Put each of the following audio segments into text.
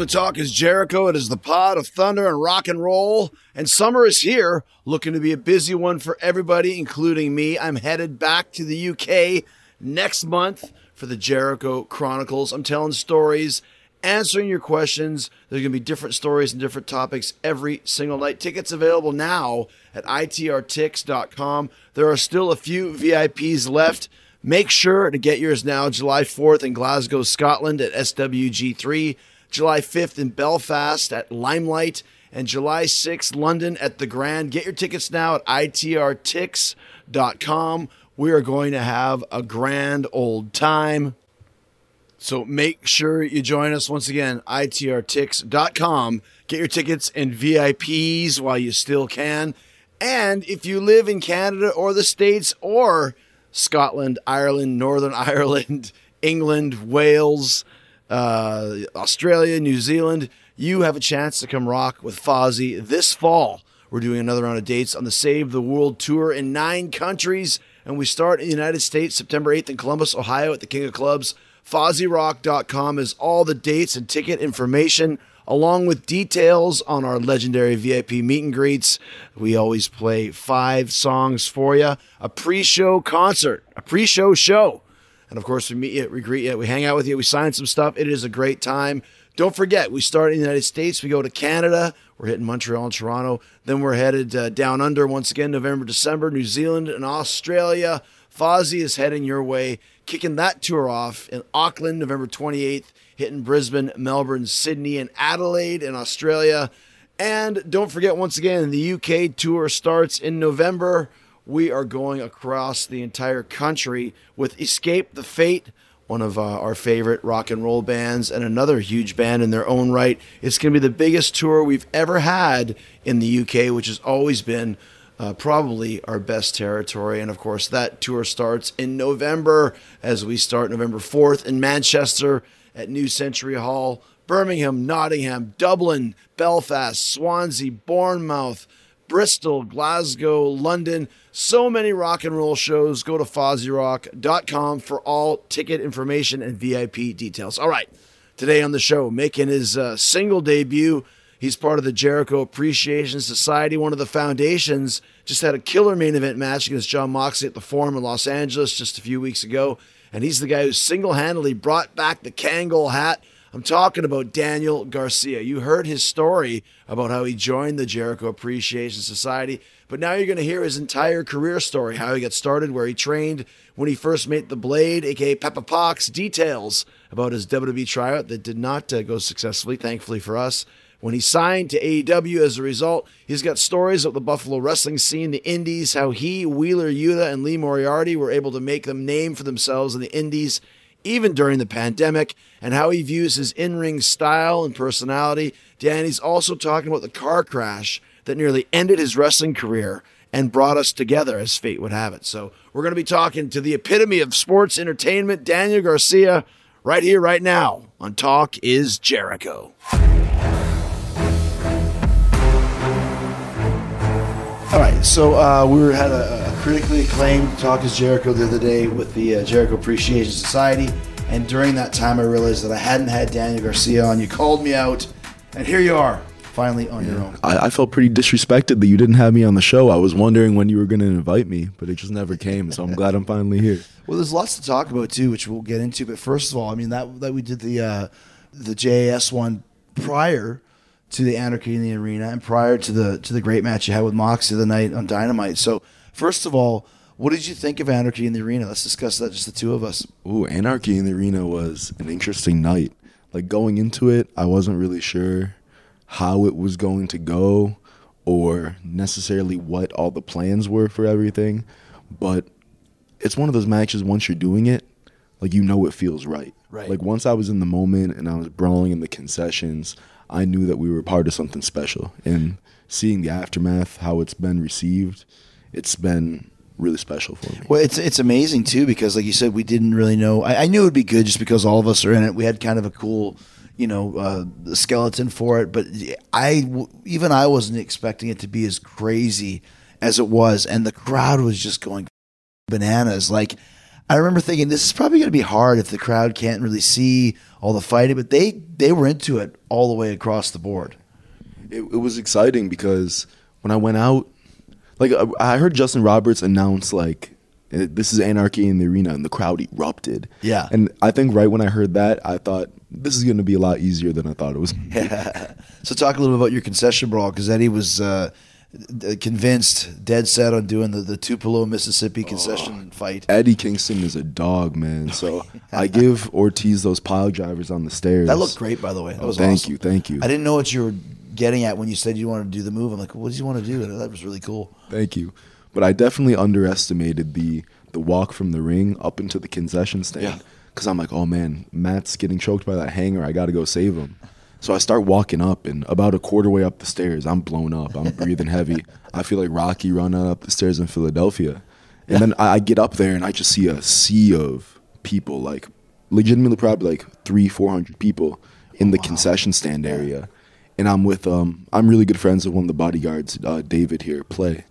Welcome to Talk is Jericho. It is the pod of thunder and rock and roll. And summer is here, looking to be a busy one for everybody, including me. I'm headed back to the UK next month for the Jericho Chronicles. I'm telling stories, answering your questions. There's going to be different stories and different topics every single night. Tickets available now at itrtix.com. There are still a few VIPs left. Make sure to get yours now July 4th in Glasgow, Scotland at SWG3, July 5th in Belfast at Limelight, and July 6th, London at the Grand. Get your tickets now at itrtix.com. We are going to have a grand old time. So make sure you join us once again, itrtix.com. Get your tickets and VIPs while you still can. And if you live in Canada or the States or Scotland, Ireland, Northern Ireland, England, Wales, uh, Australia, New Zealand, you have a chance to come rock with Fozzy this fall. We're doing another round of dates on the Save the World Tour in nine countries, and we start in the United States September 8th in Columbus, Ohio at the King of Clubs. FozzyRock.com is all the dates and ticket information, along with details on our legendary VIP meet and greets. We always play five songs for you, a pre show concert, a pre show show. And of course, we meet you, we greet you, we hang out with you, we sign some stuff. It is a great time. Don't forget, we start in the United States, we go to Canada, we're hitting Montreal and Toronto. Then we're headed uh, down under once again, November, December, New Zealand and Australia. Fozzy is heading your way, kicking that tour off in Auckland, November 28th, hitting Brisbane, Melbourne, Sydney, and Adelaide in Australia. And don't forget, once again, the UK tour starts in November. We are going across the entire country with Escape the Fate, one of uh, our favorite rock and roll bands, and another huge band in their own right. It's going to be the biggest tour we've ever had in the UK, which has always been uh, probably our best territory. And of course, that tour starts in November as we start November 4th in Manchester at New Century Hall, Birmingham, Nottingham, Dublin, Belfast, Swansea, Bournemouth, Bristol, Glasgow, London. So many rock and roll shows. Go to FozzyRock.com for all ticket information and VIP details. All right, today on the show, making his uh, single debut. He's part of the Jericho Appreciation Society, one of the foundations. Just had a killer main event match against John Moxley at the Forum in Los Angeles just a few weeks ago. And he's the guy who single handedly brought back the Kangol hat. I'm talking about Daniel Garcia. You heard his story about how he joined the Jericho Appreciation Society, but now you're going to hear his entire career story how he got started, where he trained, when he first made the Blade, aka Pepper Parks, details about his WWE tryout that did not uh, go successfully, thankfully for us when he signed to AEW as a result. He's got stories of the Buffalo wrestling scene, the Indies, how he, Wheeler Yuta, and Lee Moriarty were able to make them name for themselves in the Indies, even during the pandemic, and how he views his in ring style and personality. Danny's also talking about the car crash that nearly ended his wrestling career and brought us together, as fate would have it. So, we're going to be talking to the epitome of sports entertainment, Daniel Garcia, right here, right now on Talk is Jericho. All right, so uh, we had a, critically acclaimed Talk is Jericho the other day with the uh, Jericho Appreciation Society, and during that time I realized that I hadn't had Daniel Garcia on. You called me out, and here you are, finally on yeah. your own. I, I, felt pretty disrespected that you didn't have me on the show. I was wondering when you were going to invite me, but it just never came. So I'm glad I'm finally here. Well, there's lots to talk about too, which we'll get into. But first of all, I mean that that we did the uh, the JAS one prior to the Anarchy in the Arena and prior to the to the great match you had with Moxie the night on Dynamite. So first of all, what did you think of Anarchy in the Arena? Let's discuss that, just the two of us. Ooh, Anarchy in the Arena was an interesting night. Like going into it, I wasn't really sure how it was going to go or necessarily what all the plans were for everything. But it's one of those matches once you're doing it, like you know it feels right. Right. Like once I was in the moment and I was brawling in the concessions, I knew that we were part of something special. And seeing the aftermath, how it's been received, it's been really special for me. Well, it's it's amazing too because, like you said, we didn't really know. I, I knew it would be good just because all of us are in it. We had kind of a cool, you know, uh, skeleton for it. But I even I wasn't expecting it to be as crazy as it was, and the crowd was just going bananas. Like I remember thinking this is probably going to be hard if the crowd can't really see all the fighting, but they they were into it all the way across the board. It, it was exciting because when I went out, like I- I heard Justin Roberts announce like uh, this is anarchy in the arena, and the crowd erupted. Yeah. and I think right when I heard that, I thought this is going to be a lot easier than I thought it was. yeah. So talk a little bit about your concession brawl because Eddie was uh, d- convinced, dead set on doing the the Tupelo, Mississippi concession fight. Eddie Kingston is a dog, man. So I give Ortiz those pile drivers on the stairs. That looked great, by the way. That Oh, was thank awesome. you, thank you. I didn't know what you were getting at when you said you wanted to do the move. I'm like, what does you want to do? That was really cool. Thank you. But I definitely underestimated the the walk from the ring up into the concession Yeah. stand. Because I'm like, oh man, Matt's getting choked by that hanger. I got to go save him. So I start walking up, and about a quarter way up the stairs, I'm blown up. I'm breathing heavy. I feel like Rocky running up the stairs in Philadelphia. And then I, I get up there, and I just see a sea of people, like legitimately probably like three, four hundred people in the concession stand area. And I'm with um, I'm really good friends with one of the bodyguards, uh, David here, play,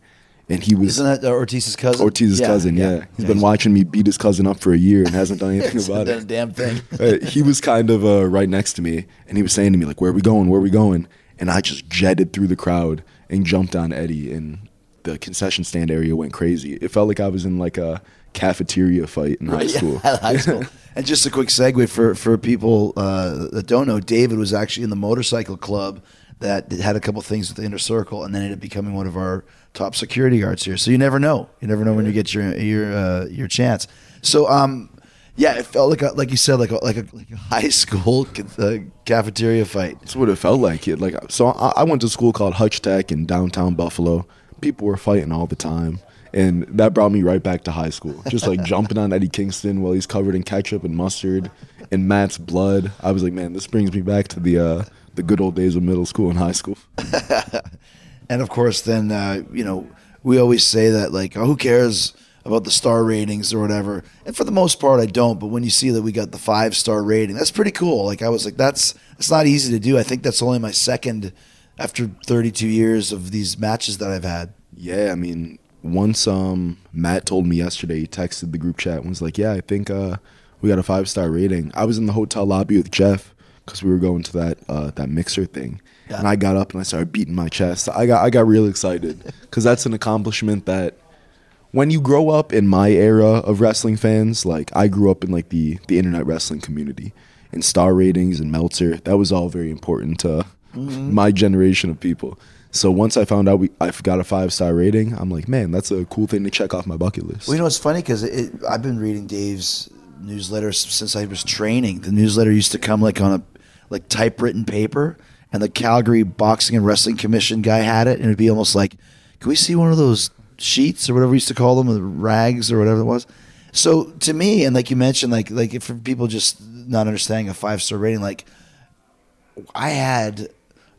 and he was Isn't that uh, Ortiz's cousin? Ortiz's cousin. Yeah, he's been watching me beat his cousin up for a year and hasn't done anything about done a it. damn thing. Uh, he was kind of uh, right next to me, and he was saying to me like, "Where are we going? Where are we going?" And I just jetted through the crowd and jumped on Eddie, and the concession stand area went crazy. It felt like I was in like a cafeteria fight in high school. High school. And just a quick segue for for people uh, that don't know, David was actually in the motorcycle club that had a couple things with the inner circle, and then ended up becoming one of our top security guards here. So you never know. You never know when you get your your uh, your chance. So um. Yeah, it felt like a, like you said, like a, like a, like a high school uh, cafeteria fight. That's what it felt like. It like so. I, I went to a school called Hutch Tech in downtown Buffalo. People were fighting all the time, and that brought me right back to high school. Just like jumping on Eddie Kingston while he's covered in ketchup and mustard and Matt's blood. I was like, man, this brings me back to the uh, the good old days of middle school and high school. And of course, then uh, you know we always say that like, oh, who cares about the star ratings or whatever? And for the most part, I don't. But when you see that we got the five star rating, that's pretty cool. Like I was like, that's it's not easy to do. I think that's only my second after 32 years of these matches that I've had. Yeah, I mean, once um Matt told me yesterday, he texted the group chat and was like, "Yeah, I think uh we got a five star rating." I was in the hotel lobby with Jeff because we were going to that uh that mixer thing, Yeah. and I got up and I started beating my chest. I got I got real excited because that's an accomplishment that when you grow up in my era of wrestling fans, like I grew up in like the the internet wrestling community, and star ratings and Meltzer, that was all very important to my generation of people. So once I found out we I got a five star rating, I'm like, man, that's a cool thing to check off my bucket list. Well, you know what's funny because it, I've been reading Dave's newsletter since I was training. The newsletter used to come like on a like typewritten paper, and the Calgary Boxing and Wrestling Commission guy had it, and it'd be almost like, can we see one of those sheets or whatever we used to call them, the rags or whatever it was. So to me, and like you mentioned, like like for people just not understanding a five star rating, like I had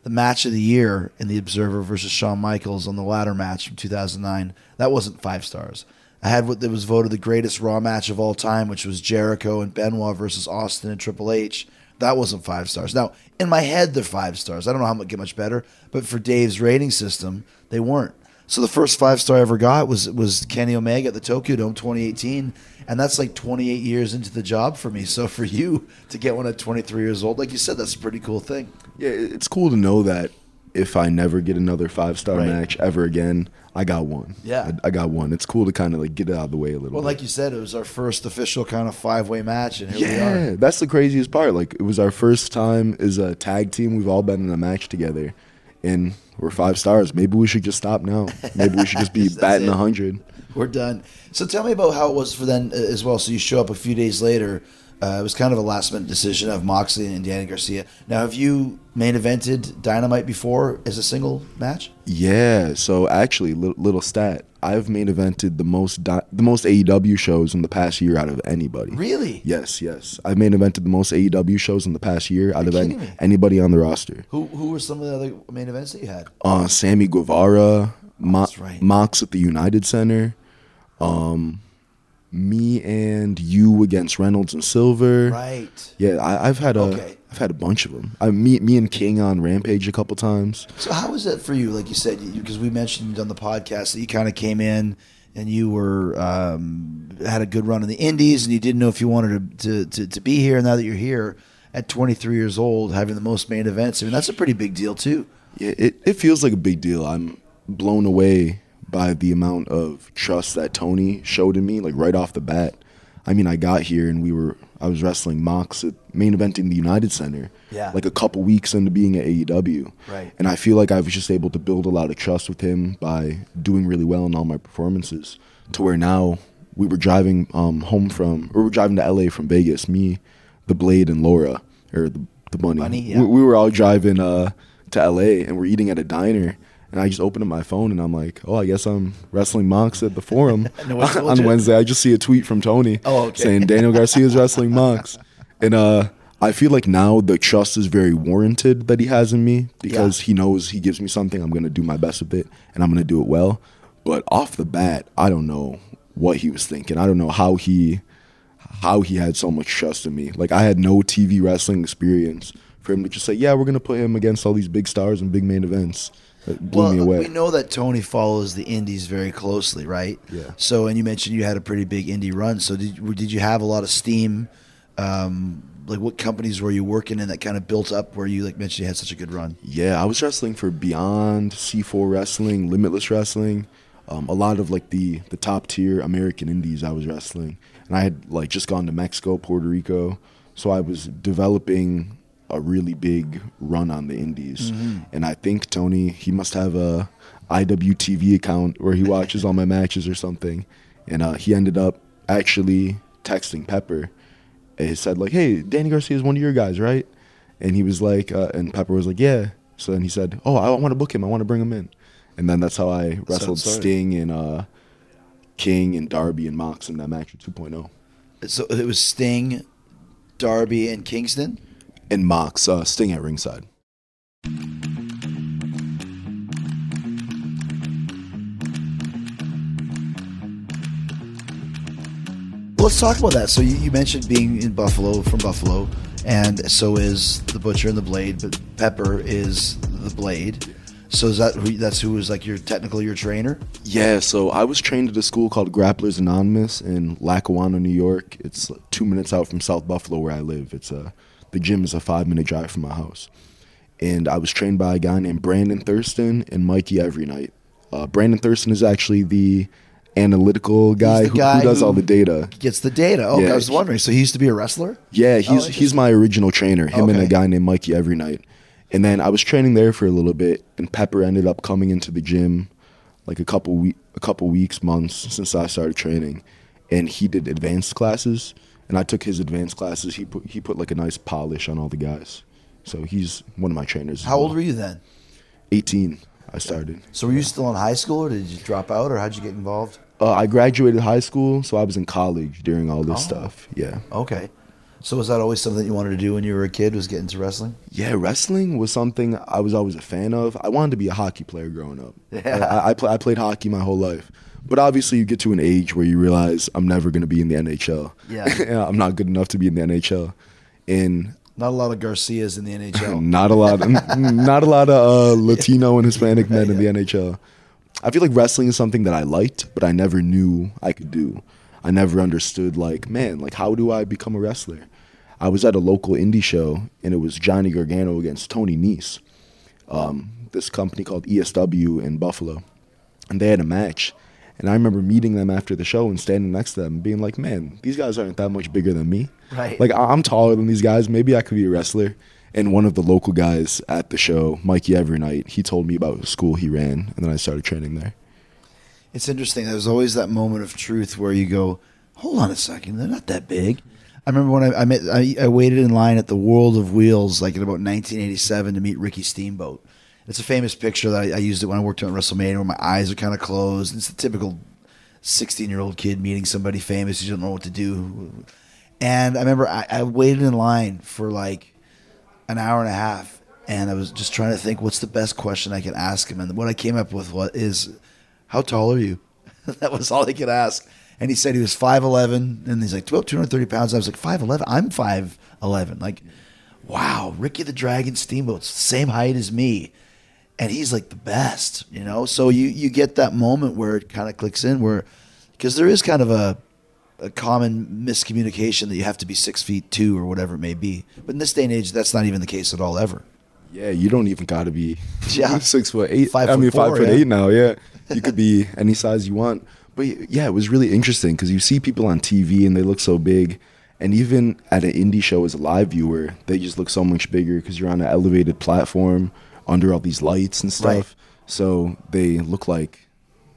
the match of the year in the Observer versus Shawn Michaels on the ladder match from 2009. That wasn't five stars. I had what was voted the greatest Raw match of all time, which was Jericho and Benoit versus Austin and Triple H. That wasn't five stars. Now, in my head, they're five stars. I don't know how it get much better, but for Dave's rating system, they weren't. So the first five star I ever got was was Kenny Omega at the Tokyo Dome 2018, and that's like 28 years into the job for me. So for you to get one at 23 years old, like you said, that's a pretty cool thing. Yeah, it's cool to know that if I never get another five star Right. match ever again, I got one. Yeah. I, I got one. It's cool to kind of like get it out of the way a little. Well, bit. like you said, it was our first official kind of five way match, and here we are. yeah, that's the craziest part. Like it was our first time as a tag team. We've all been in a match together, and we're five stars. Maybe we should just stop now. Maybe we should just be batting a hundred. We're done. So tell me about how it was for them uh, as well. So you show up a few days later. Uh, it was kind of a last minute decision of Moxley and Danny Garcia. Now, have you main evented Dynamite before as a single match? Yeah. So actually, little, little stat. I've main evented the most di- the most AEW shows in the past year out of anybody. Really? Yes, yes. I've main evented the most AEW shows in the past year out of any, anybody on the roster. Who who were some of the other main events that you had? uh, Sammy Guevara, Mo- That's right. Mox at the United Center, um, me and you against Reynolds and Silver. Right. Yeah, I, I've had a Okay. have had a bunch of them. I me me and King on Rampage a couple times. So how was that for you? Like you said, because we mentioned on the podcast that you kind of came in and you were um, had a good run in the Indies, and you didn't know if you wanted to, to, to, to be here. Now that you're here at 23 years old, having the most main events, I mean that's a pretty big deal too. Yeah, it, it feels like a big deal. I'm blown away by the amount of trust that Tony showed in me, like right off the bat. I mean, I got here and we were I was wrestling Mox at main event in the United Center. Yeah. Like a couple weeks into being at AEW. Right. And I feel like I was just able to build a lot of trust with him by doing really well in all my performances. To where now we were driving um, home from or we were driving to LA from Vegas, me, the Blade and Laura. Or the the bunny. Bunny, yeah. we, we were all driving uh, to LA and we're eating at a diner. And I just opened up my phone and I'm like, oh, I guess I'm wrestling Mox at the forum No on you? Wednesday. I just see a tweet from Tony Oh, okay. saying Daniel Garcia's wrestling Mox. And uh, I feel like now the trust is very warranted that he has in me because Yeah. he knows he gives me something. I'm going to do my best with it and I'm going to do it well. But off the bat, I don't know what he was thinking. I don't know how he how he had so much trust in me. Like I had no TV wrestling experience for him to just say, "Yeah, we're gonna put him against all these big stars and big main events." It blew well, me away. we know that Tony follows the indies very closely, right? Yeah. So, and you mentioned you had a pretty big indie run. So, did did you have a lot of steam? Um, like, what companies were you working in that kind of built up where you like mentioned you had such a good run? Yeah, I was wrestling for Beyond, C4 Wrestling, Limitless Wrestling, um, a lot of like the the top tier American indies I was wrestling, and I had like just gone to Mexico, Puerto Rico, so I was developing a really big run on the indies, and I think Tony he must have a IWTV account where he watches all my matches or something, and uh, he ended up actually texting Pepper. And he said like, "Hey, Danny Garcia is one of your guys, right?" And he was like, uh, and Pepper was like, yeah. So then he said, oh, I want to book him. I want to bring him in. And then that's how I wrestled sorry. Sting and uh, King and Darby and Mox in that match of 2.0. So it was Sting, Darby, and Kingston. And Mox, uh, Sting at ringside. Let's talk about that. So you, you mentioned being in Buffalo from Buffalo, and so is the Butcher and the Blade, but Pepper is the Blade. So is that who, that's who was like your technical your trainer? Yeah, so I was trained at a school called Grapplers Anonymous in Lackawanna, New York. It's two minutes out from South Buffalo, where I live. It's a the gym is a five minute drive from my house, and I was trained by a guy named Brandon Thurston and Mikey Evernight. Uh, Brandon Thurston is actually the analytical guy, the who, guy who does who- all the data. Gets the data. Oh, Yeah. I was wondering. So he used to be a wrestler. Yeah, he's Oh, he's my original trainer. Him and Okay. a guy named Mikey Evernight. And then I was training there for a little bit, and Pepper ended up coming into the gym, like a couple we- a couple weeks, months since I started training, and he did advanced classes, and I took his advanced classes. He put he put like a nice polish on all the guys, so he's one of my trainers. How old were you then? Eighteen. I started. So were you still in high school, or did you drop out, or how'd you get involved? Uh, I graduated high school, so I was in college during all this Oh. stuff. Yeah. Okay. So was that always something you wanted to do when you were a kid? Was get into wrestling? Yeah, wrestling was something I was always a fan of. I wanted to be a hockey player growing up. Yeah. I, I, play, I played hockey my whole life. But obviously, you get to an age where you realize I'm never going to be in the NHL. Yeah. I'm not good enough to be in the NHL. And Not a lot of Garcias in the NHL. not a lot, not a lot of uh, Latino and Hispanic men in the NHL. I feel like wrestling is something that I liked, but I never knew I could do. I never understood, like, man, like, how do I become a wrestler? I was at a local indie show, and it was Johnny Gargano against Tony Nese, um, this company called ESW in Buffalo, and they had a match. And I remember meeting them after the show and standing next to them, and being like, "Man, these guys aren't that much bigger than me. Right. Like I'm taller than these guys. Maybe I could be a wrestler." And one of the local guys at the show, Mikey Evernight, he told me about the school he ran, and then I started training there. It's interesting. There's always that moment of truth where you go, "Hold on a second, they're not that big." I remember when I I, met, I I waited in line at the World of Wheels like in about 1987 to meet Ricky Steamboat. It's a famous picture that I, I used it when I worked at WrestleMania, where my eyes are kind of closed. It's the typical 16 year old kid meeting somebody famous. You don't know what to do. And I remember I, I waited in line for like an hour and a half, and I was just trying to think what's the best question I could ask him. And what I came up with what is, how tall are you? that was all I could ask. And he said he was five eleven, and he's like about two hundred thirty pounds. I was like five eleven. I'm five eleven. Like, wow, Ricky the Dragon Steamboat's the same height as me. And he's like the best, you know. So you you get that moment where it kind of clicks in, where because there is kind of a a common miscommunication that you have to be six feet two or whatever it may be. But in this day and age, that's not even the case at all ever. Yeah, you don't even got to be Yeah. six foot eight. Five I mean, four, five foot yeah. eight now. Yeah, you could be any size you want. But yeah, it was really interesting because you see people on TV and they look so big, and even at an indie show as a live viewer, they just look so much bigger because you're on an elevated platform under all these lights and stuff. Right. So they look like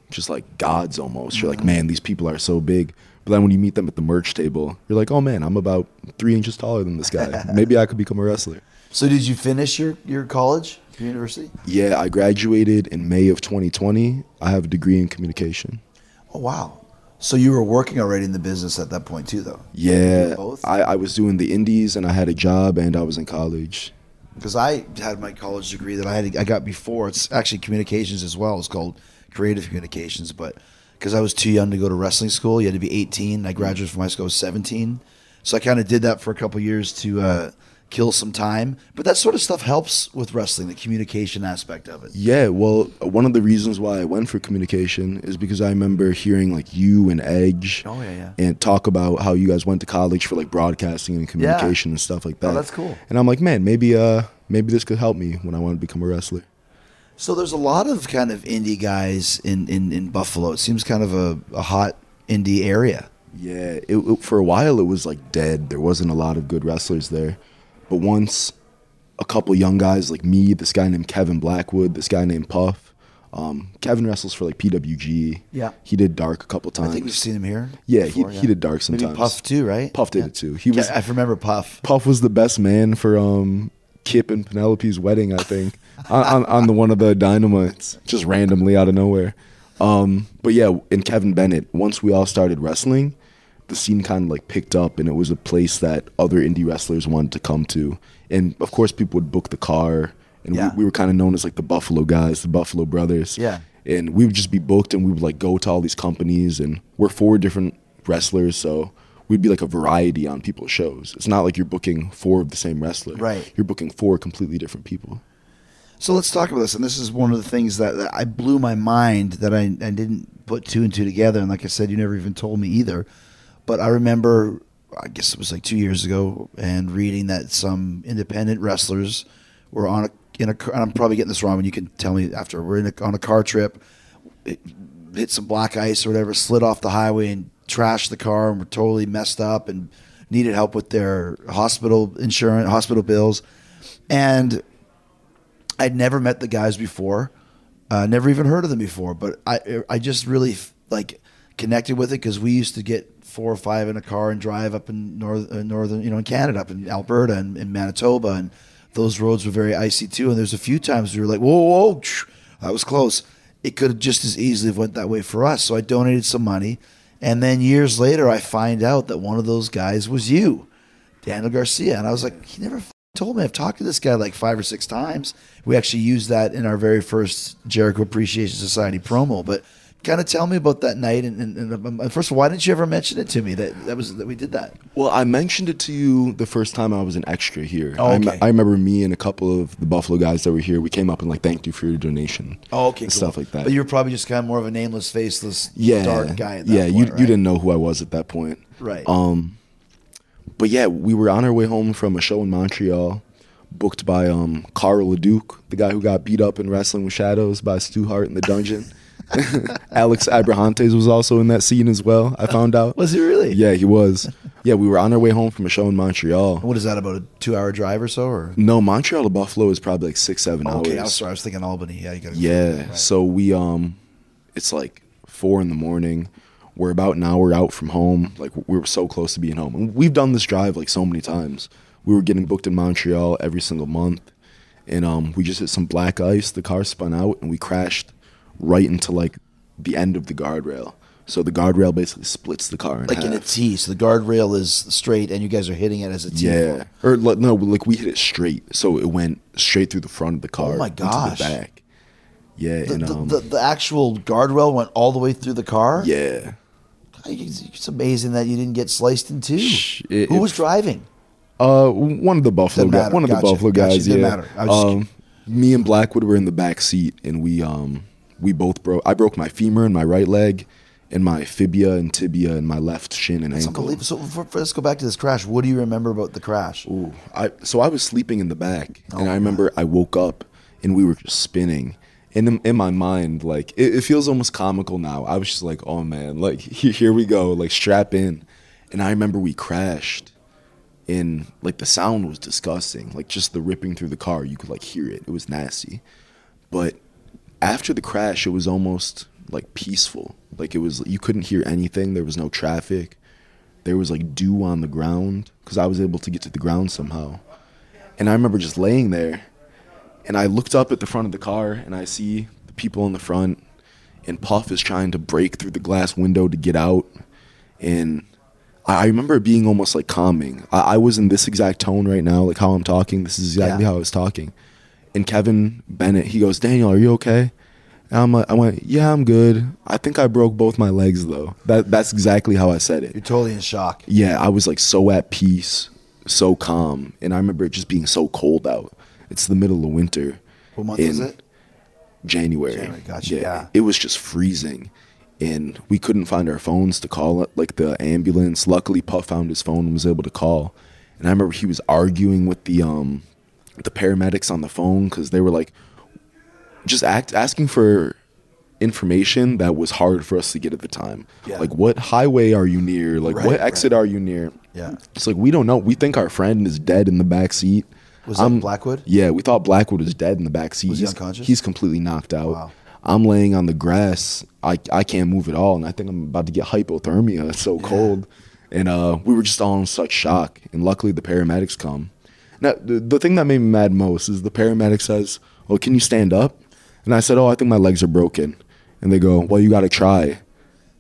just like gods almost. You're like, mm. man, these people are so big. But then when you meet them at the merch table, you're like, oh man, I'm about three inches taller than this guy. Maybe I could become a wrestler. So did you finish your your college, your university? Yeah, I graduated in May of 2020. I have a degree in communication. Oh wow. So you were working already in the business at that point too, though. Yeah, both? I, I was doing the indies and I had a job and I was in college. Because I had my college degree that I had I got before. It's actually communications as well. It's called creative communications, but because I was too young to go to wrestling school, you had to be 18. I graduated from high school I was 17, so I kind of did that for a couple years to uh, kill some time. But that sort of stuff helps with wrestling, the communication aspect of it. Yeah, well, one of the reasons why I went for communication is because I remember hearing like you and Edge Oh, yeah, yeah. and talk about how you guys went to college for like broadcasting and communication and stuff like that. Oh, that's cool. And I'm like, man, maybe uh maybe this could help me when I want to become a wrestler. So there's a lot of kind of indie guys in in, in Buffalo. It seems kind of a, a hot indie area. Yeah, it, it- for a while it was like dead. There wasn't a lot of good wrestlers there. But once a couple young guys like me, this guy named Kevin Blackwood, this guy named Puff. Um, Kevin wrestles for like PWG. Yeah. he did Dark a couple times. I think we've seen him here. Yeah, before, he, he did Dark sometimes. Maybe Puff too, right? Puff did Yeah. it too. He was Yeah, I remember Puff. Puff was the best man for um Kip and Penelope's wedding, I think, on, on on the one of the dynamites, just randomly out of nowhere. Um, but yeah, and Kevin Bennett. Once we all started wrestling, the scene kind of like picked up, and it was a place that other indie wrestlers wanted to come to. And of course, people would book the car, and Yeah. we, we were kind of known as like the Buffalo guys, the Buffalo brothers. Yeah. And we would just be booked, and we would like go to all these companies, and we're four different wrestlers, so we'd be like a variety on people's shows. It's not like you're booking four of the same wrestler. Right. You're booking four completely different people. So let's talk about this. And this is one of the things that, that I blew my mind that I, I didn't put two and two together. And like I said, you never even told me either. But I remember, I guess it was like two years ago, and reading that some independent wrestlers were on a in a. And I'm probably getting this wrong, and you can tell me after. We're in a, on a car trip, it, hit some black ice or whatever, slid off the highway and trashed the car, and were totally messed up and needed help with their hospital insurance, hospital bills, and I'd never met the guys before, uh, never even heard of them before, but I I just really like connected with it because we used to get four or five in a car and drive up in north uh, northern you know in Canada up in Alberta and in Manitoba and those roads were very icy too and there's a few times we were like whoa whoa, whoa that was close it could have just as easily have went that way for us so I donated some money and then years later I find out that one of those guys was you Daniel Garcia. And I was like, he never f- told me. I've talked to this guy like five or six times. We actually used that in our very first Jericho Appreciation Society promo. But kind of tell me about that night. And, and, and um, first of all, why didn't you ever mention it to me that that was that we did that? Well, I mentioned it to you the first time I was an extra here. Oh, I, okay. I remember me and a couple of the Buffalo guys that were here. We came up and like thanked you for your donation. Oh, okay, and cool. stuff like that. But you were probably just kind of more of a nameless, faceless, yeah, dark guy. Yeah. point, you right? you didn't know who I was at that point. Right. Um, but yeah, we were on our way home from a show in Montreal, booked by um Carl Leduc, the guy who got beat up in Wrestling with Shadows by Stu Hart in the dungeon. Alex Abrahantes was also in that scene as well. I found out. Was he really? Yeah, he was. Yeah, we were on our way home from a show in Montreal. What is that about a two-hour drive or so? Or No, Montreal to Buffalo is probably like six, seven hours. okay, I was sorry. I was thinking Albany. Yeah, you got. Yeah. So we um it's like four in the morning. We're about an hour out from home. Like we were so close to being home. And we've done this drive like so many times. We were getting booked in Montreal every single month. And um we just hit some black ice, the car spun out and we crashed right into like the end of the guardrail. So the guardrail basically splits the car in like half. in a T. So the guardrail is straight, and you guys are hitting it as a T. Yeah. Or like, no, like we hit it straight. So it went straight through the front of the car Oh my gosh. into the back. Yeah, The, and um, the, the actual guardrail went all the way through the car. yeah. It's, amazing that you didn't get sliced in two. It- Who it- was driving? Uh, one of the Buffalo guys. One of the Buffalo gotcha. guys. Didn't yeah. matter. I was just Um, me and Blackwood were in the back seat, and we um we both broke. I broke my femur in my right leg, and my fibia and tibia in my left shin and It's ankle. unbelievable. So for, for- let's go back to this crash. What do you remember about the crash? Ooh, I so I was sleeping in the back, oh, and Oh, I remember I woke up and we were just spinning. And in, in my mind, like it, it feels almost comical now. I was just like, "Oh man, like here we go, like strap in." And I remember we crashed, and like the sound was disgusting. Like just the ripping through the car, you could like hear it. It was nasty. But after the crash, it was almost like peaceful. Like it was, you couldn't hear anything. There was no traffic. There was like dew on the ground because I was able to get to the ground somehow. And I remember just laying there, and I looked up at the front of the car, and I see the people in the front, and Puff is trying to break through the glass window to get out, and I remember it being almost like calming. I, I was in this exact tone right now, like how I'm talking. This is exactly Yeah. how I was talking. And Kevin Bennett, he goes, Daniel, are you okay? And I'm like, I went, yeah, I'm good. I think I broke both my legs though. That that's exactly how I said it. You're totally in shock. Yeah, I was like so at peace, so calm, and I remember it just being so cold out. It's the middle of winter. What month is it? January. January, gotcha, yeah. It was just freezing. And we couldn't find our phones to call it, like the ambulance. Luckily Puff found his phone and was able to call. And I remember he was arguing with the um the paramedics on the phone because they were like just act asking for information that was hard for us to get at the time. Yeah. Like what highway are you near? Like Right, what exit right. are you near? Yeah. It's like we don't know. We think our friend is dead in the back seat. Was that I'm- Blackwood? Yeah, we thought Blackwood was dead in the back seat. Was he he's, unconscious? He's completely knocked out. Wow. I'm laying on the grass. I I can't move at all, and I think I'm about to get hypothermia. It's so cold, and uh, we were just all in such shock. And luckily, the paramedics come. Now, the, the thing that made me mad most is the paramedic says, "Oh, can you stand up?" And I said, "Oh, I think my legs are broken." And they go, "Well, you got to try."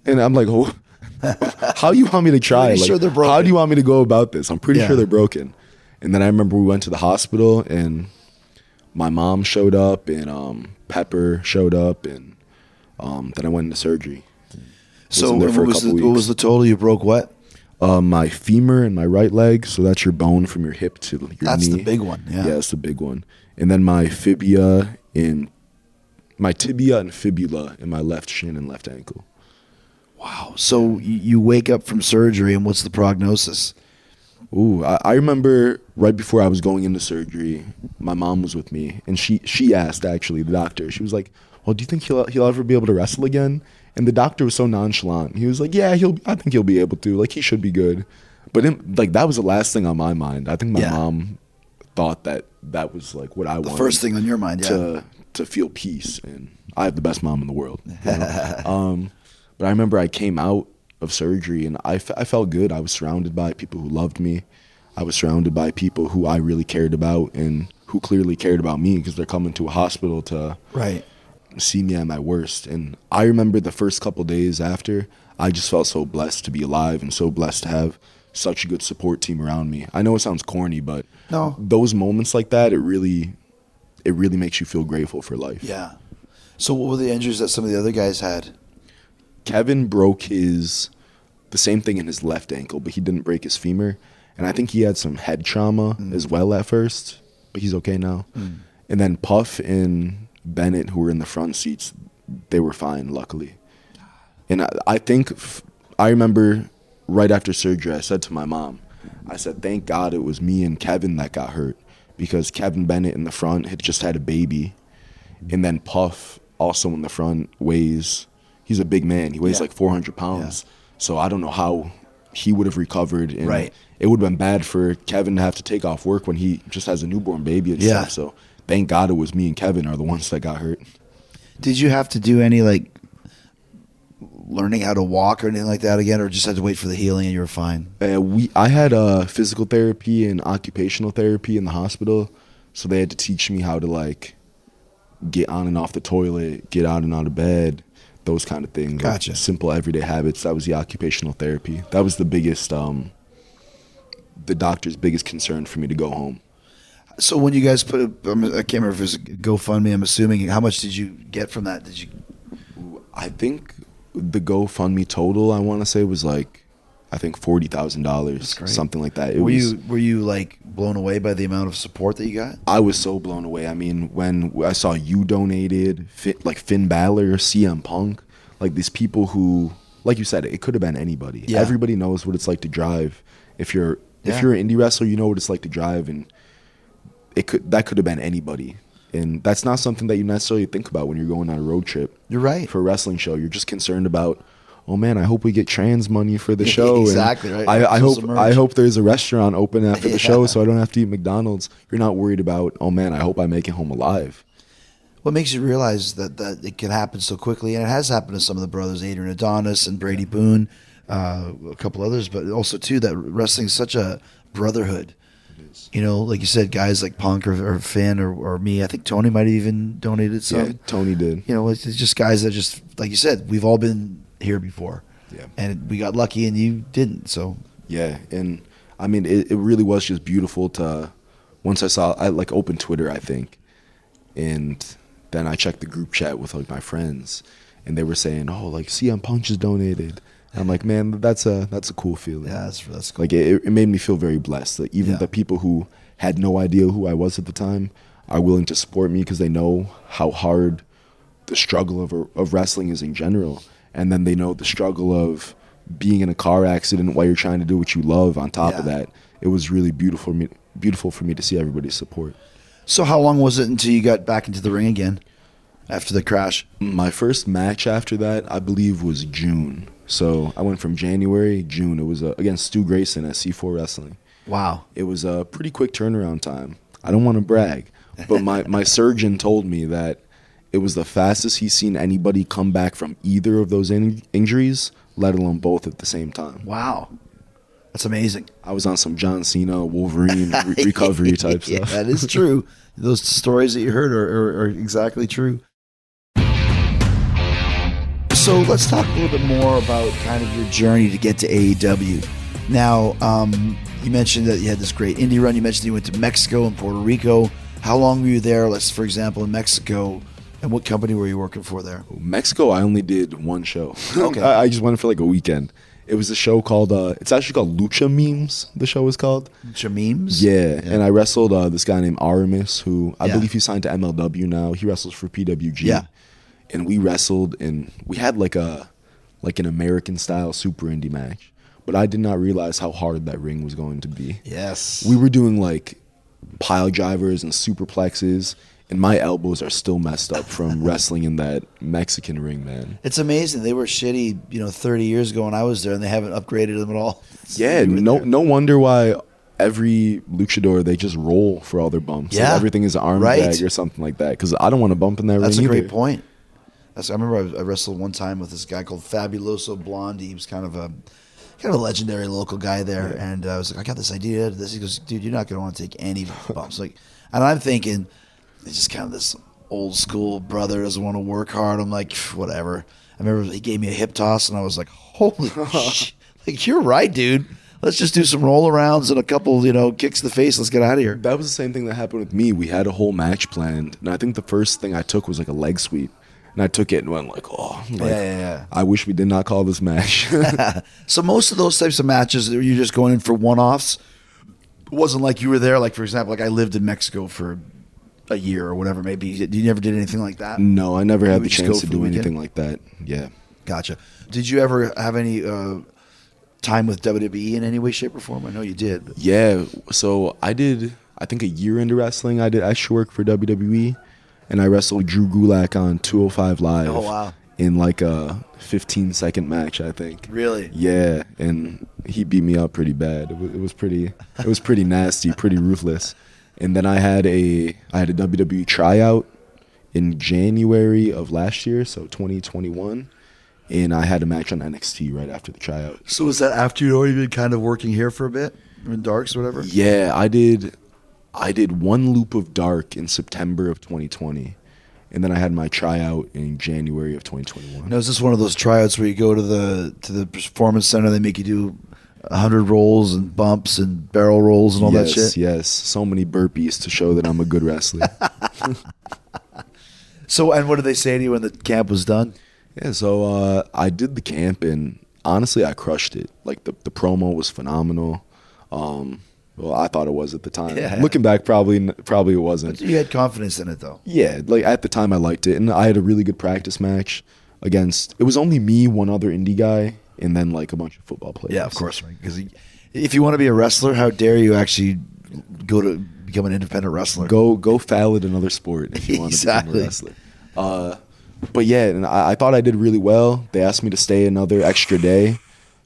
And I'm like, "Oh, how do you want me to try? Like, sure they're How do you want me to go about this? I'm pretty Yeah. sure they're broken." And then I remember we went to the hospital, and my mom showed up, and um, Pepper showed up, and um, then I went into surgery. So there what was, the, what was the total? You broke what? Uh, my femur and my right leg, so that's your bone from your hip to your knee. That's the big one, yeah. yeah, that's the big one. And then my fibia in my tibia and fibula in my left shin and left ankle. Wow. So you, you wake up from surgery, and what's the prognosis? Ooh, I, I remember right before I was going into surgery, my mom was with me, and she she asked actually the doctor. She was like, "Well, do you think he'll he'll ever be able to wrestle again?" And the doctor was so nonchalant. He was like, "Yeah, he'll. I think he'll be able to. Like he should be good." But in, like that was the last thing on my mind. I think my Yeah. mom thought that that was like what I was The wanted. first thing on your mind, yeah. to to feel peace, and I have the best mom in the world. you know? um, but I remember I came out of surgery and I, I felt good. I was surrounded by people who loved me. I was surrounded by people who I really cared about and who clearly cared about me because they're coming to a hospital to Right. See me at my worst. And I remember the first couple days after, I just felt so blessed to be alive and so blessed to have such a good support team around me. I know it sounds corny, but No. those moments like that, it really, it really makes you feel grateful for life. Yeah. So what were the injuries that some of the other guys had? Kevin broke his the same thing in his left ankle, but he didn't break his femur. And I think he had some head trauma mm. as well at first, but he's okay now. Mm. And then Puff and Bennett, who were in the front seats, they were fine, luckily. And I, I think f- I remember right after surgery, I said to my mom, I said, "Thank God it was me and Kevin that got hurt, because Kevin Bennett in the front had just had a baby, and then Puff also in the front weighs. He's a big man. He weighs Yeah. like 400 pounds. So I don't know how he would have recovered. And Right. It would have been bad for Kevin to have to take off work when he just has a newborn baby and Yeah. stuff. So thank God it was me and Kevin are the ones that got hurt. Did you have to do any like learning how to walk or anything like that again, or just had to wait for the healing and you were fine? Uh, we I had uh, physical therapy and occupational therapy in the hospital, so they had to teach me how to like get on and off the toilet, get out and out of bed, those kind of things. like, Gotcha. simple everyday habits. That was the occupational therapy. That was the biggest, um, the doctor's biggest concern for me to go home. So when you guys put, a, I can't remember if it was GoFundMe. I'm assuming. How much did you get from that? Did you? I think the GoFundMe total I want to say was like, I think forty thousand dollars, something like that. It were was. you were you like blown away by the amount of support that you got? I was so blown away. I mean, when I saw you donated, like Finn Balor, CM Punk, like these people who, like you said, it could have been anybody. Yeah. Everybody knows what it's like to drive. If you're Yeah. if you're an indie wrestler, you know what it's like to drive, and it could that could have been anybody. And that's not something that you necessarily think about when you're going on a road trip. You're right. For a wrestling show, you're just concerned about. Oh man, I hope we get trans money for the show. and Exactly, right. I, I hope I hope there's a restaurant open after the show, so I don't have to eat McDonald's. You're not worried about. Oh man, I hope I make it home alive. What makes you realize that, that it can happen so quickly, and it has happened to some of the brothers, Adrian Adonis and Brady Boone, uh, a couple others, but also too that wrestling is such a brotherhood. You know, like you said, guys like Punk or, or Finn or, or me. I think Tony might have even donated some. yeah, Tony did. You know, it's, it's just guys that just like you said, we've all been here before. Yeah. and we got lucky, and you didn't. So Yeah, and I mean, it, it really was just beautiful to. Once I saw, I like opened Twitter, I think, and then I checked the group chat with like my friends, and they were saying, "Oh, like CM Punk just donated." I'm like, man, that's a that's a cool feeling. yeah, that's that's cool. Like it, it made me feel very blessed that even Yeah. the people who had no idea who I was at the time are willing to support me because they know how hard the struggle of of wrestling is in general, and then they know the struggle of being in a car accident while you're trying to do what you love. On top of that, it was really beautiful for me beautiful for me to see everybody's support. so how long was it until you got back into the ring again after the crash? My first match after that, I believe, was June. So I went from January, June. It was uh, against Stu Grayson at C4 Wrestling. Wow. it was a pretty quick turnaround time. I don't want to brag, but my, my surgeon told me that it was the fastest he's seen anybody come back from either of those in- injuries, let alone both at the same time. Wow. That's amazing. I was on some John Cena, Wolverine re- recovery type Yeah, stuff. that is true. Those stories that you heard are, are, are exactly true. So let's talk a little bit more about kind of your journey to get to AEW. Now, um, you mentioned that you had this great indie run. You mentioned you went to Mexico and Puerto Rico. How long were you there? Let's, for example, in Mexico, and what company were you working for there? Mexico, I only did one show. Okay. I, I just went for like a weekend. It was a show called, uh, it's actually called Lucha Memes, the show is called. Jameems? Yeah, and I wrestled uh, this guy named Aramis, who I Yeah. believe he signed to MLW now. He wrestles for PWG. Yeah. And we wrestled, and we had like a like an American style super indie match. But I did not realize how hard that ring was going to be. Yes. We were doing like pile drivers and superplexes, and my elbows are still messed up from wrestling in that Mexican ring, man. It's amazing. They were shitty, you know, 30 years ago when I was there, and they haven't upgraded them at all. Yeah, no there. no wonder why every luchador they just roll for all their bumps. Like, Yeah. everything is an arm Right. drag or something like that. Because I don't want to bump in that That's a great either. point. That's, I remember I, I wrestled one time with this guy called Fabuloso Blondie. He was kind of a kind of a legendary local guy there, and uh, I was like, I got this idea. This he goes, dude, you're not going to want to take any bumps. Like, and I'm thinking, it's just kind of this old school brother doesn't want to work hard. I'm like, whatever. I remember he gave me a hip toss, and I was like, holy shit! Like, you're right, dude. Let's just do some roll arounds and a couple, you know, kicks to the face. Let's get out of here. That was the same thing that happened with me. We had a whole match planned, and I think the first thing I took was like a leg sweep, and I took it and went like, "Oh, like, yeah, yeah. I wish we did not call this match." So most of those types of matches, you're just going in for one-offs. It wasn't like you were there. Like for example, like I lived in Mexico for a year or whatever. Maybe you never did anything like that. no, I never had the chance to do anything like that. Yeah. Gotcha. Did you ever have any uh, time with WWE in any way, shape, or form? I know you did. But Yeah, so I did. I think a year into wrestling, I did extra work for WWE, and I wrestled Drew Gulak on 205 Live. Oh, wow. In like a 15 second match, I think. really, Yeah, and he beat me up pretty bad. It was, it was pretty. It was pretty nasty, pretty ruthless. And then I had a I had a WWE tryout in January of last year, so 2021, and I had a match on NXT right after the tryout. So was that after you'd already been kind of working here for a bit in Darks or whatever? Yeah, I did. I did one loop of Dark in September of 2020, and then I had my tryout in January of 2021. Now is this one of those tryouts where you go to the to the performance center? They make you do hundred rolls and bumps and barrel rolls and all yes, that shit. yes, yes. so many burpees to show that I'm a good wrestler. So and what did they say to you when the camp was done? yeah, so uh, I did the camp, and honestly, I crushed it. Like the the promo was phenomenal. Um, well, I thought it was at the time. Yeah. Looking back, probably probably it wasn't. You had confidence in it though. Yeah, like at the time I liked it, and I had a really good practice match against. It was only me, one other indie guy, and then like a bunch of football players. Yeah, of course, right? Because if you want to be a wrestler, how dare you actually go to become an independent wrestler? Go go foul at another sport if you want to become Exactly. a wrestler. Uh, but yeah, and I, I thought I did really well. They asked me to stay another extra day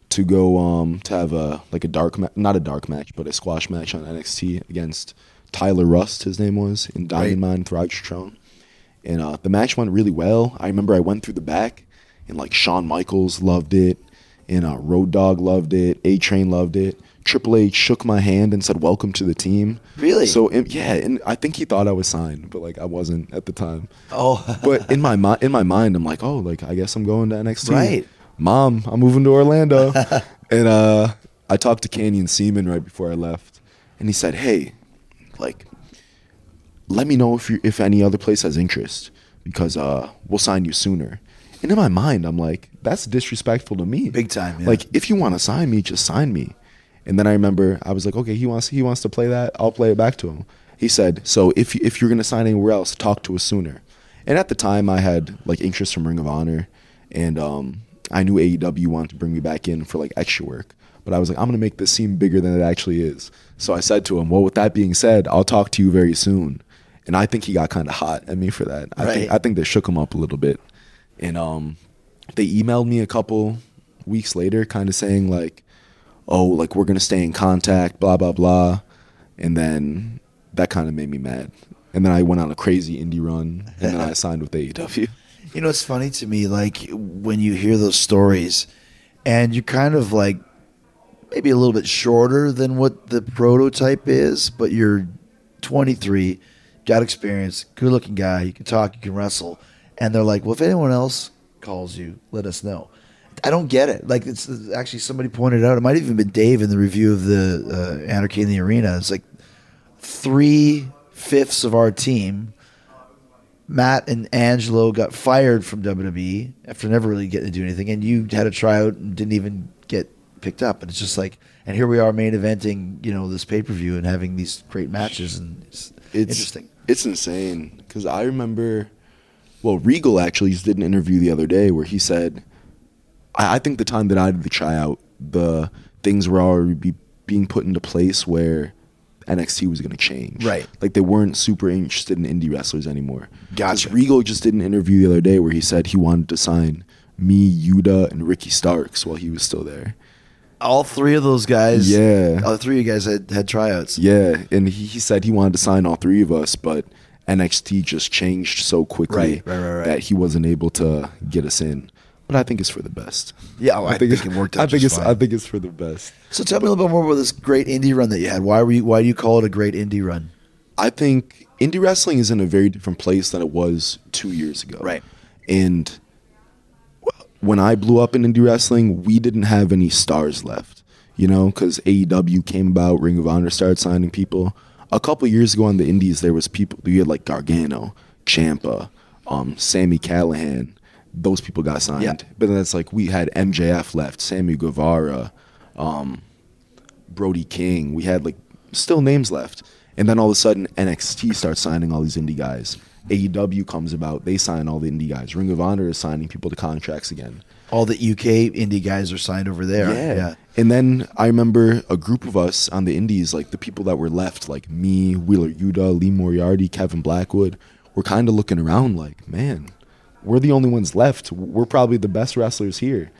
to go um to have a like a dark ma- not a dark match, but a squash match on NXT against Tyler Rust. His name was in Diamond Right. Mine Thrigatron. And uh, the match went really well. I remember I went through the back, and like Shawn Michaels loved it, and uh, Road Dog loved it, A Train loved it. Triple H shook my hand and said, "Welcome to the team." Really? So and- yeah, and I think he thought I was signed, but like I wasn't at the time. Oh. but in my mind, in my mind, I'm like, oh, like I guess I'm going to NXT. Right. Mom, I'm moving to Orlando, and uh, I talked to Canyon Ceman right before I left, and he said, hey, like, let me know if you if any other place has interest because uh, we'll sign you sooner. And in my mind, I'm like, that's disrespectful to me. Big time, yeah. Like, if you want to sign me, just sign me. And then I remember I was like, okay, he wants he wants to play that. I'll play it back to him. He said, so if if you're gonna sign anywhere else, talk to us sooner. And at the time, I had like interest from Ring of Honor, and um, I knew AEW wanted to bring me back in for like extra work. But I was like, I'm gonna make this seem bigger than it actually is. So I said to him, well, with that being said, I'll talk to you very soon. And I think he got kind of hot at me for that. I think I think they shook him up a little bit. And um, they emailed me a couple weeks later, kind of saying like, "Oh, like we're gonna stay in contact," blah blah blah. And then that kind of made me mad. And then I went on a crazy indie run, and then I signed with AEW. You know, it's funny to me, like when you hear those stories, and you're kind of like maybe a little bit shorter than what the prototype is, but you're 23, got experience, good looking guy, you can talk, you can wrestle, and they're like, well, if anyone else calls you, let us know. I don't get it. Like it's it's actually somebody pointed out. It might have even been Dave in the review of the uh, Anarchy in the Arena. It's like three fifths of our team Matt and Angelo got fired from WWE after never really getting to do anything, and you had a tryout and didn't even get picked up. And it's just like, and here we are main eventing, you know, this pay per view and having these great matches, and it's, It's interesting. It's insane because I remember. Well, Regal actually just did an interview the other day where he said, I, I think the time that I did the tryout, the things were already be, being put into place where NXT was going to change. Right. Like they weren't super interested in indie wrestlers anymore. Gotcha. Regal just did an interview the other day where he said he wanted to sign me, Yuta, and Ricky Starks while he was still there. All three of those guys, Yeah. all three of you guys had had tryouts. Yeah, and he, he said he wanted to sign all three of us, but NXT just changed so quickly Right, right, right, that he wasn't able to get us in. But I think it's for the best. Yeah, well, I think it worked out I think it's fine. I think it's for the best. So tell me a little bit more about this great indie run that you had. Why were you? Why do you call it a great indie run? I think indie wrestling is in a very different place than it was two years ago. Right. And when I blew up in indie wrestling, we didn't have any stars left, you know, because AEW came about, Ring of Honor started signing people. A couple years ago on the indies, there was people, you had like Gargano, Ciampa, um, Sami Callihan. Those people got signed. Yeah. But then it's like we had MJF left, Sammy Guevara, um, Brody King. We had like still names left. And then all of a sudden NXT starts signing all these indie guys. AEW comes about, they sign all the indie guys. Ring of Honor is signing people to contracts again. All the UK indie guys are signed over there. Yeah. And then I remember a group of us on the indies, like the people that were left, like me, Wheeler Yuta, Lee Moriarty, Kevin Blackwood, were kind of looking around like, man, we're the only ones left. We're probably the best wrestlers here.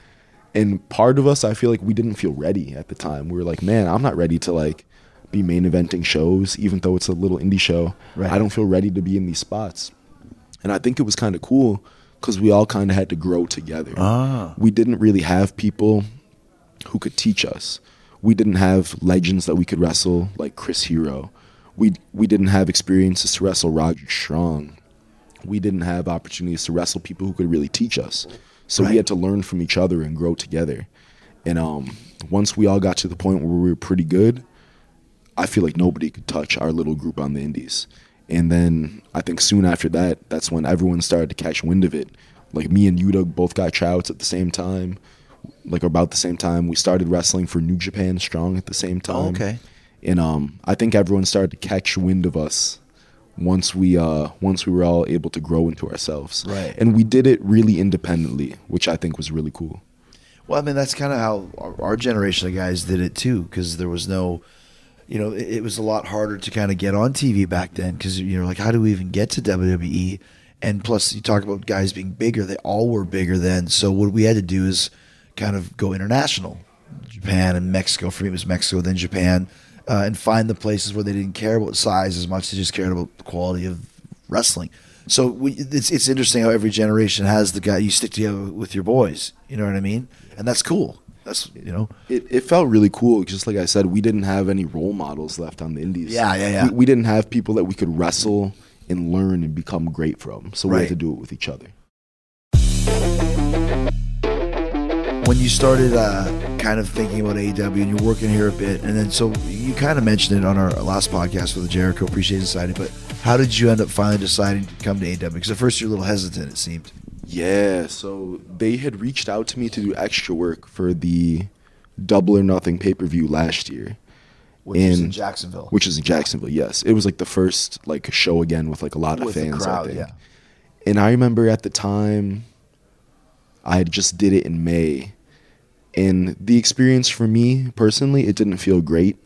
And part of us, I feel like we didn't feel ready at the time. We were like, man, I'm not ready to like be main eventing shows, even though it's a little indie show. Right. I don't feel ready to be in these spots. And I think it was kind of cool because we all kind of had to grow together. Ah. We didn't really have people who could teach us. We didn't have legends that we could wrestle like Chris Hero. We we didn't have experiences to wrestle Roderick Strong. We didn't have opportunities to wrestle people who could really teach us. So Right. we had to learn from each other and grow together. And um, once we all got to the point where we were pretty good, I feel like nobody could touch our little group on the Indies. And then I think soon after that, that's when everyone started to catch wind of it. Like me and Yuta both got tryouts at the same time. like about the same time. We started wrestling for New Japan Strong at the same time. Oh, okay. And um, I think everyone started to catch wind of us once we uh once we were all able to grow into ourselves. Right. And we did it really independently, which I think was really cool. Well, I mean, that's kind of how our, our generation of guys did it too, because there was no, you know, it, it was a lot harder to kind of get on TV back then, because you know, like, how do we even get to WWE? And plus, you talk about guys being bigger; they all were bigger then. So what we had to do is kind of go international, Japan and Mexico. For me, it was Mexico, then Japan, uh, and find the places where they didn't care about size as much; they just cared about the quality of wrestling. So we, it's it's interesting how every generation has the guy you stick together with your boys. You know what I mean? And that's cool. That's you know. It, it felt really cool. Just like I said, we didn't have any role models left on the indies. Yeah, yeah, yeah. We, we didn't have people that we could wrestle and learn and become great from. So we Right. had to do it with each other. When you started uh, kind of thinking about AEW and you're working here a bit, and then so you kind of mentioned it on our last podcast with the Jericho Appreciation Society, but how did you end up finally deciding to come to AEW? Because at first you're a little hesitant, it seemed. Yeah, so they had reached out to me to do extra work for the Double or Nothing pay per view last year, Which is in In- Jacksonville. which is in Jacksonville. Yes, it was like the first like show again with like a lot of With the fans. crowd, I think. yeah. And I remember at the time, I had just did it in May, and the experience for me personally, it didn't feel great.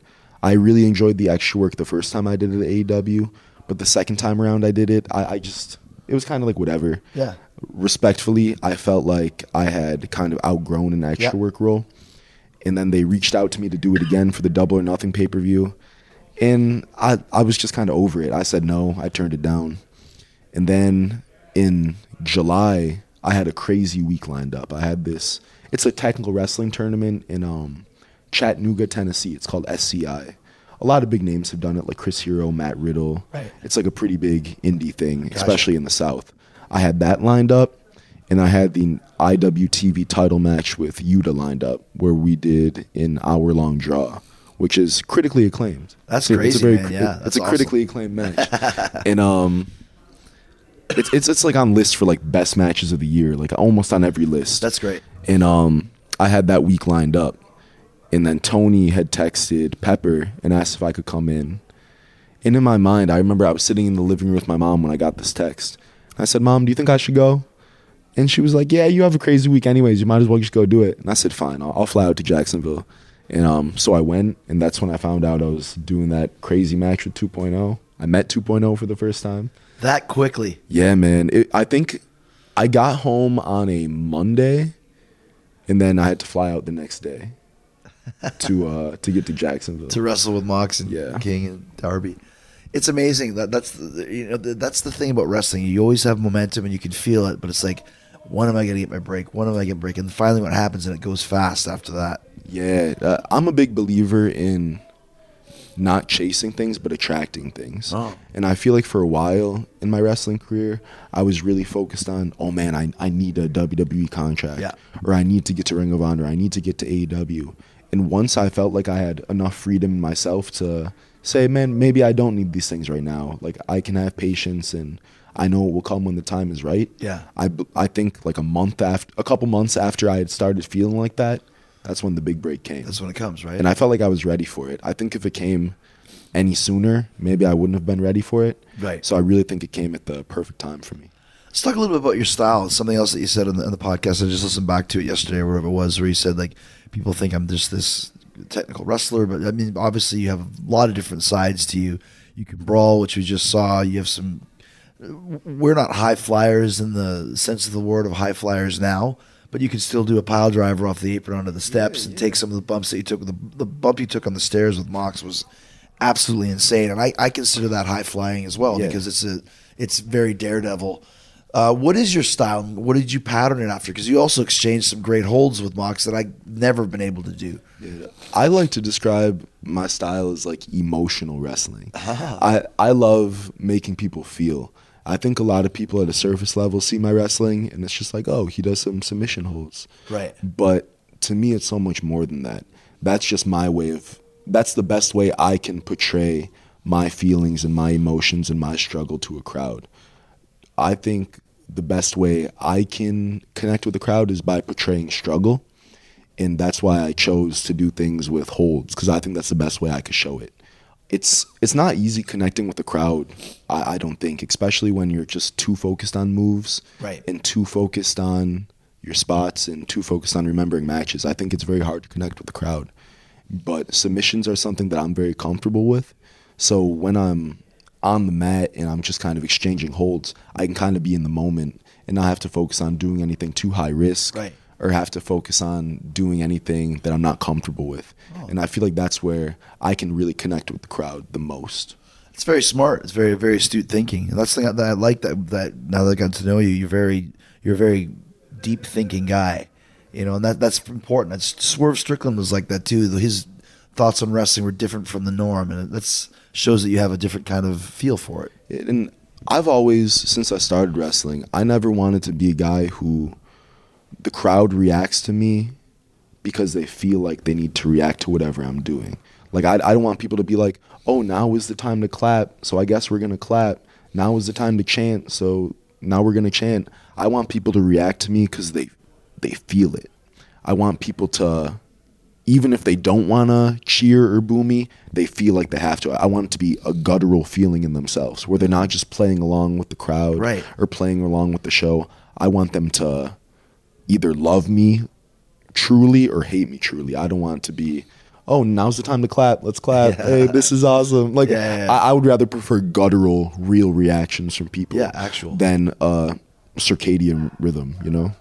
I really enjoyed the extra work the first time I did it at AEW, but the second time around I did it, I, I just it was kind of like whatever. Yeah. Respectfully, I felt like I had kind of outgrown an extra Yeah. work role, and then they reached out to me to do it again for the Double or Nothing pay per view, and I I was just kind of over it. I said no. I turned it down. And then in July, I had a crazy week lined up. I had this. It's a technical wrestling tournament in um, Chattanooga, Tennessee. It's called SCI. A lot of big names have done it, like Chris Hero, Matt Riddle. Right. It's like a pretty big indie thing, especially in the South. I had that lined up, and I had the IWTV title match with Yuta lined up, where we did an hour-long draw, which is critically acclaimed. That's It's a- it's a crazy, very man. Yeah, it's that's a critically acclaimed match, and um, it's it's it's like on lists for like best matches of the year, like almost on every list. That's great. And um, I had that week lined up, and then Tony had texted Pepper and asked if I could come in. And in my mind, I remember I was sitting in the living room with my mom when I got this text. I said, "Mom, do you think I should go?" And she was like, "Yeah, you have a crazy week anyways. You might as well just go do it." And I said, "Fine, I'll, I'll fly out to Jacksonville." And um, so I went, and that's when I found out I was doing that crazy match with 2.0. I met 2.0 for the first time. That quickly. Yeah, man. It, I think I got home on a Monday, and then I had to fly out the next day to uh to get to Jacksonville. to wrestle with Mox and Yeah. King and Darby. It's amazing that that's the, you know that's the thing about wrestling. You always have momentum and you can feel it, but it's like, when am I going to get my break? When am I going to break? And finally, what happens and it goes fast after that. yeah, uh, I'm a big believer in not chasing things but attracting things. Oh. And I feel like for a while in my wrestling career, I was really focused on, oh man, I, I need a WWE contract. Yeah. Or I need to get to Ring of Honor. I need to get to AEW. And once I felt like I had enough freedom in myself to say, man, maybe I don't need these things right now. Like I can have patience and I know it will come when the time is right. Yeah. I, I think like a month after, a couple months after I had started feeling like that, that's when the big break came. That's when it comes, right? And I felt like I was ready for it. I think if it came any sooner, maybe I wouldn't have been ready for it. Right. So I really think it came at the perfect time for me. Let's talk a little bit about your style. Something else that you said in the, in the podcast. I just listened back to it yesterday or whatever it was, where you said like people think I'm just this technical wrestler, but I mean obviously you have a lot of different sides to you. You can brawl, which we just saw. You have some. We're not high flyers in the sense of the word of high flyers now, but you can still do a pile driver off the apron onto the steps and take some of the bumps that you took. The, the bump you took on the stairs with Mox was absolutely insane, and I, I consider that high flying as well Yeah. because it's a it's very daredevil. Uh, what is your style? What did you pattern it after? Because you also exchanged some great holds with Mox that I've never been able to do. I like to describe my style as like emotional wrestling. I I love making people feel. I think a lot of people at a surface level see my wrestling and it's just like, oh, he does some submission holds. Right. But to me, it's so much more than that. That's just my way of. That's the best way I can portray my feelings and my emotions and my struggle to a crowd. I think the best way I can connect with the crowd is by portraying struggle. and that's why I chose to do things with holds because I think that's the best way I could show it. It's it's not easy connecting with the crowd. I, I don't think, especially when you're just too focused on moves, Right. and too focused on your spots and too focused on remembering matches. I think it's very hard to connect with the crowd. But submissions are something that I'm very comfortable with. So when I'm on the mat and I'm just kind of exchanging holds, I can kind of be in the moment and not have to focus on doing anything too high risk Right. Or have to focus on doing anything that I'm not comfortable with. Oh. And I feel like that's where I can really connect with the crowd the most. It's very smart. It's very very astute thinking, and that's the thing that I like. That that now that I got to know you, you're very you're a very deep thinking guy. You know, and that that's important. That's Swerve Strickland was like that too. His thoughts on wrestling were different from the norm, and that shows that you have a different kind of feel for it. and I've always, since I started wrestling, I never wanted to be a guy who the crowd reacts to me because they feel like they need to react to whatever I'm doing. Like, I, I don't want people to be like, oh, now is the time to clap, so I guess we're going to clap. Now is the time to chant, so now we're going to chant. I want people to react to me because they, they feel it. I want people to even if they don't want to cheer or boo me, they feel like they have to. I want it to be a guttural feeling in themselves where they're not just playing along with the crowd Right. or playing along with the show. I want them to either love me truly or hate me truly. I don't want to be, oh, now's the time to clap. Let's clap. Hey, this is awesome. Like, Yeah, yeah, yeah. I, I would rather prefer guttural, real reactions from people Yeah, actual. than uh, circadian rhythm, you know?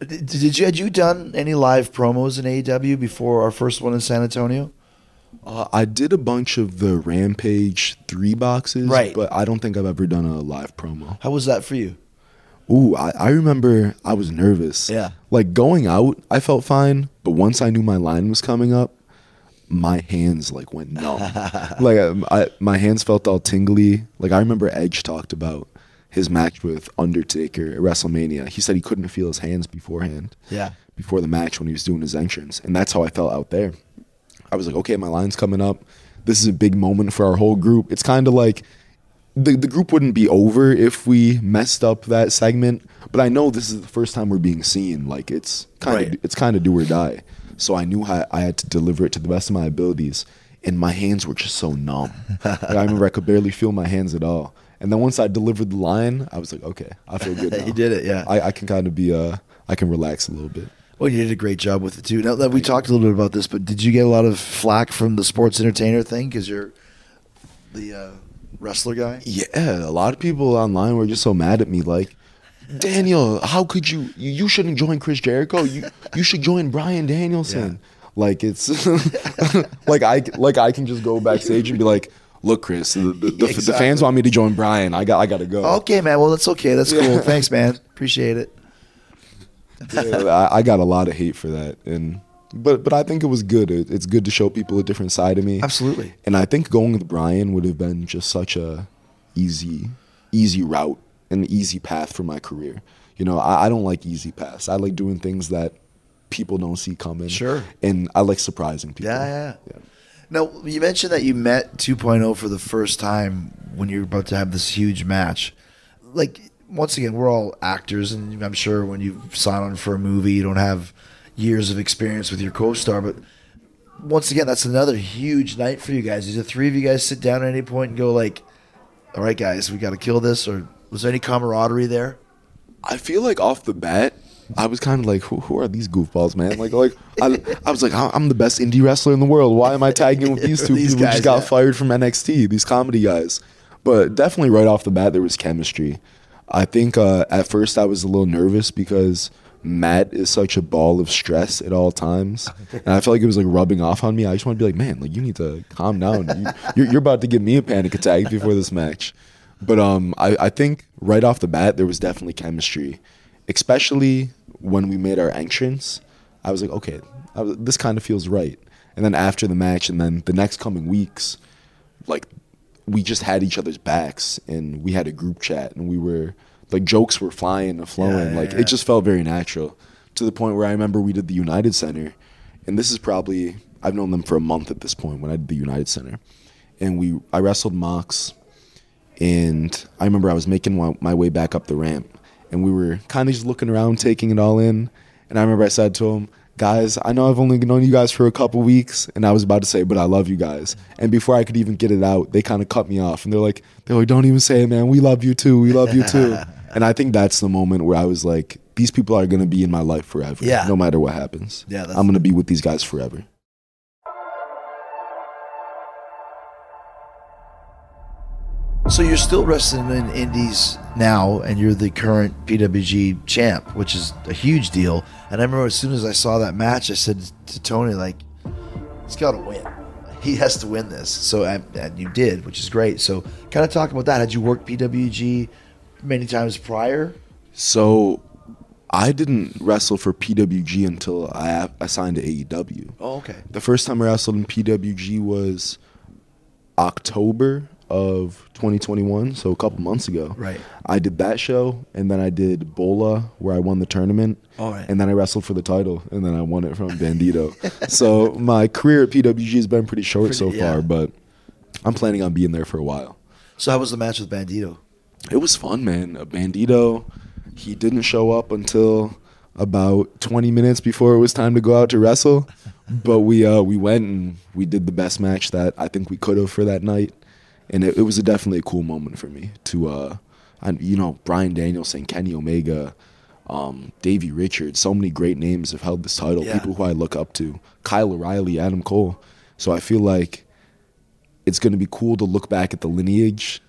Did, did you had you done any live promos in AEW before our first one in San Antonio? Uh, I did a bunch of the Rampage three boxes, Right. But I don't think I've ever done a live promo. How was that for you? Ooh, I, I remember I was nervous. Yeah. Like going out, I felt fine, but once I knew my line was coming up, my hands like went numb. like um, I, my hands felt all tingly. Like I remember Edge talked about his match with Undertaker at WrestleMania. He said he couldn't feel his hands beforehand. Yeah. Before the match when he was doing his entrance, and that's how I felt out there. I was like, okay, my line's coming up. This is a big moment for our whole group. It's kind of like the the group wouldn't be over if we messed up that segment, but I know this is the first time we're being seen. Like it's kind of it's kind of do or die. So I knew how I had to deliver it to the best of my abilities, and my hands were just so numb. like, I remember I could barely feel my hands at all. And then once I delivered the line, I was like, okay, I feel good. Now. You did it, yeah. I, I can kind of be uh, I can relax a little bit. Well, you did a great job with it too. Now that we talked a little bit about this, but did you get a lot of flack from the sports entertainer thing because you're the uh, wrestler guy? Yeah, a lot of people online were just so mad at me. Like, Daniel, how could you? You, shouldn't join Chris Jericho. You you should join Bryan Danielson. Like it's like I like I can just go backstage and be like, look, Chris, the, the, the, the fans want me to join Bryan. I got I got to go. Okay, man. Well, that's okay. That's cool. Thanks, man. Appreciate it. Yeah, I, I got a lot of hate for that, and but but I think it was good. It, it's good to show people a different side of me. Absolutely. And I think going with Bryan would have been just such a easy, easy route, an easy path for my career. You know, I, I don't like easy paths. I like doing things that people don't see coming. Sure. And I like surprising people. Yeah, yeah, yeah. Now, you mentioned that you met 2.0 for the first time when you were about to have this huge match. Like, once again, we're all actors, and I'm sure when you sign on for a movie, you don't have years of experience with your co star. But once again, that's another huge night for you guys. Did the three of you guys sit down at any point and go, like, all right, guys, we got to kill this? Or was there any camaraderie there? I feel like off the bat, I was kind of like, who, who are these goofballs, man? Like, like I, I was like, I'm the best indie wrestler in the world. Why am I tagging with these two These people who guys, just got yeah. fired from NXT? These comedy guys. But definitely right off the bat, there was chemistry. I think uh, at first I was a little nervous because Matt is such a ball of stress at all times, and I felt like it was like rubbing off on me. I just want to be like, man, like you need to calm down. You, you're, you're about to give me a panic attack before this match. But um, I, I think right off the bat there was definitely chemistry, especially when we made our entrance. I was like, okay, I was, this kind of feels right. And then after the match, and then the next coming weeks, like we just had each other's backs, and we had a group chat, and we were like jokes were flying and flowing. Yeah, like it just felt very natural to the point where I remember we did the United Center, and this is probably I've known them for a month at this point when I did the United Center, and we I wrestled Mox, and I remember I was making my, my way back up the ramp, and we were kind of just looking around, taking it all in, and I remember I said to him, guys, I know I've only known you guys for a couple weeks, and I was about to say, but I love you guys. And before I could even get it out, they kind of cut me off, and they're like, they're like, don't even say it, man. We love you too. We love you too. and I think that's the moment where I was like, these people are gonna be in my life forever. Yeah. No matter what happens. Yeah, that's- I'm gonna be with these guys forever. So you're still wrestling in indies now, and you're the current PWG champ, which is a huge deal. And I remember as soon as I saw that match, I said to Tony, like, he's got to win. He has to win this. So and, and you did, which is great. So kind of talk about that. Had you worked PWG many times prior? So I didn't wrestle for PWG until I, I signed to AEW. Oh, okay. The first time I wrestled in PWG was October of 2021, so a couple months ago. Right. I did that show, and then I did Bola, where I won the tournament. All right. And then I wrestled for the title, and then I won it from Bandito. so my career at PWG has been pretty short so Pretty- yeah. far, but I'm planning on being there for a while. So how was the match with Bandito? It was fun, man. A Bandito, he didn't show up until about 20 minutes before it was time to go out to wrestle. But we uh, we went and we did the best match that I think we could have for that night, and it, it was a definitely a cool moment for me to, uh, I, you know, Bryan Danielson, Kenny Omega, um, Davey Richards, so many great names have held this title. Yeah. People who I look up to, Kyle O'Reilly, Adam Cole. So I feel like it's going to be cool to look back at the lineage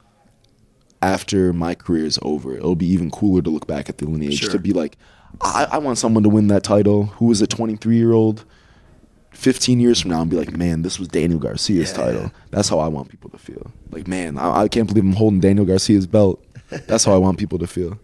after my career is over. It'll be even cooler to look back at the lineage Sure. to be like, I, I want someone to win that title who was a 23 year old. 15 years from now and be like, man, this was Daniel Garcia's Yeah. title. That's how I want people to feel. Like, man, I, I can't believe I'm holding Daniel Garcia's belt. That's how I want people to feel.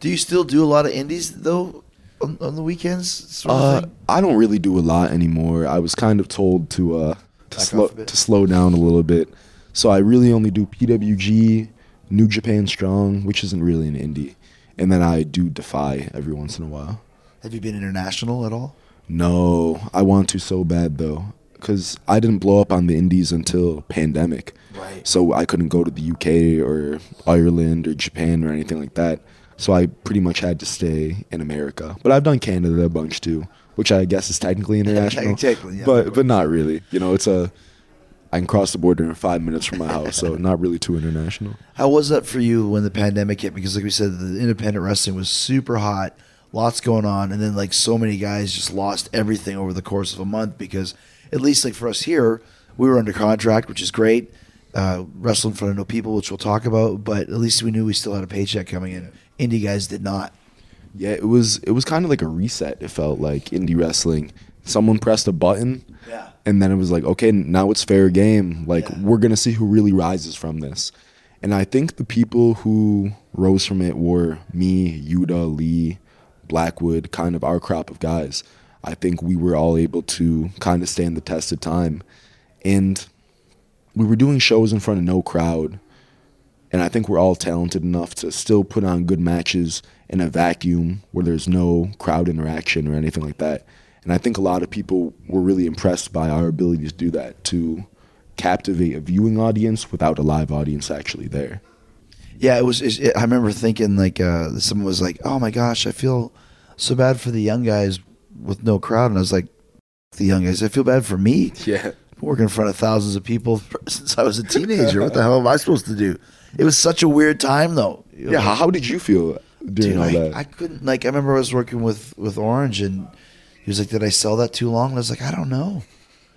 Do you still do a lot of indies though on, on the weekends? Sort of Uh. I don't really do a lot anymore. I was kind of told to uh, to slow off a bit? to slow down a little bit. So I really only do PWG, New Japan Strong, which isn't really an indie, and then I do Defy every once in a while. Have you been international at all? No, I want to so bad though, because I didn't blow up on the indies until pandemic. Right. So I couldn't go to the UK or Ireland or Japan or anything like that. So I pretty much had to stay in America. But I've done Canada a bunch too, which I guess is technically international. Technically, yeah. But but not really. You know, it's a I can cross the border in five minutes from my house, so not really too international. How was that for you when the pandemic hit? Because like we said, the independent wrestling was super hot, lots going on, and then like so many guys just lost everything over the course of a month. Because at least like for us here, we were under contract, which is great. Uh, wrestle in front of no people, which we'll talk about, but at least we knew we still had a paycheck coming in. Indie guys did not. Yeah, it was it was kind of like a reset. It felt like indie wrestling. Someone pressed a button, Yeah. and then it was like, okay, now it's fair game. Like Yeah. we're gonna see who really rises from this. And I think the people who rose from it were me, Yuta, Lee, Blackwood, kind of our crop of guys. I think we were all able to kind of stand the test of time, and we were doing shows in front of no crowd and I think we're all talented enough to still put on good matches in a vacuum where there's no crowd interaction or anything like that. And I think a lot of people were really impressed by our ability to do that, to captivate a viewing audience without a live audience actually there. Yeah, it was. It, I remember thinking like uh, someone was like, "Oh my gosh, I feel so bad for the young guys with no crowd," and I was like, "The young guys, I feel bad for me." Yeah. working in front of thousands of people since I was a teenager. what the hell am I supposed to do? It was such a weird time, though. Yeah. How, how did you feel during Dude, all I, that? I couldn't like. I remember I was working with with Orange, and he was like, "Did I sell that too long?" And I was like, "I don't know.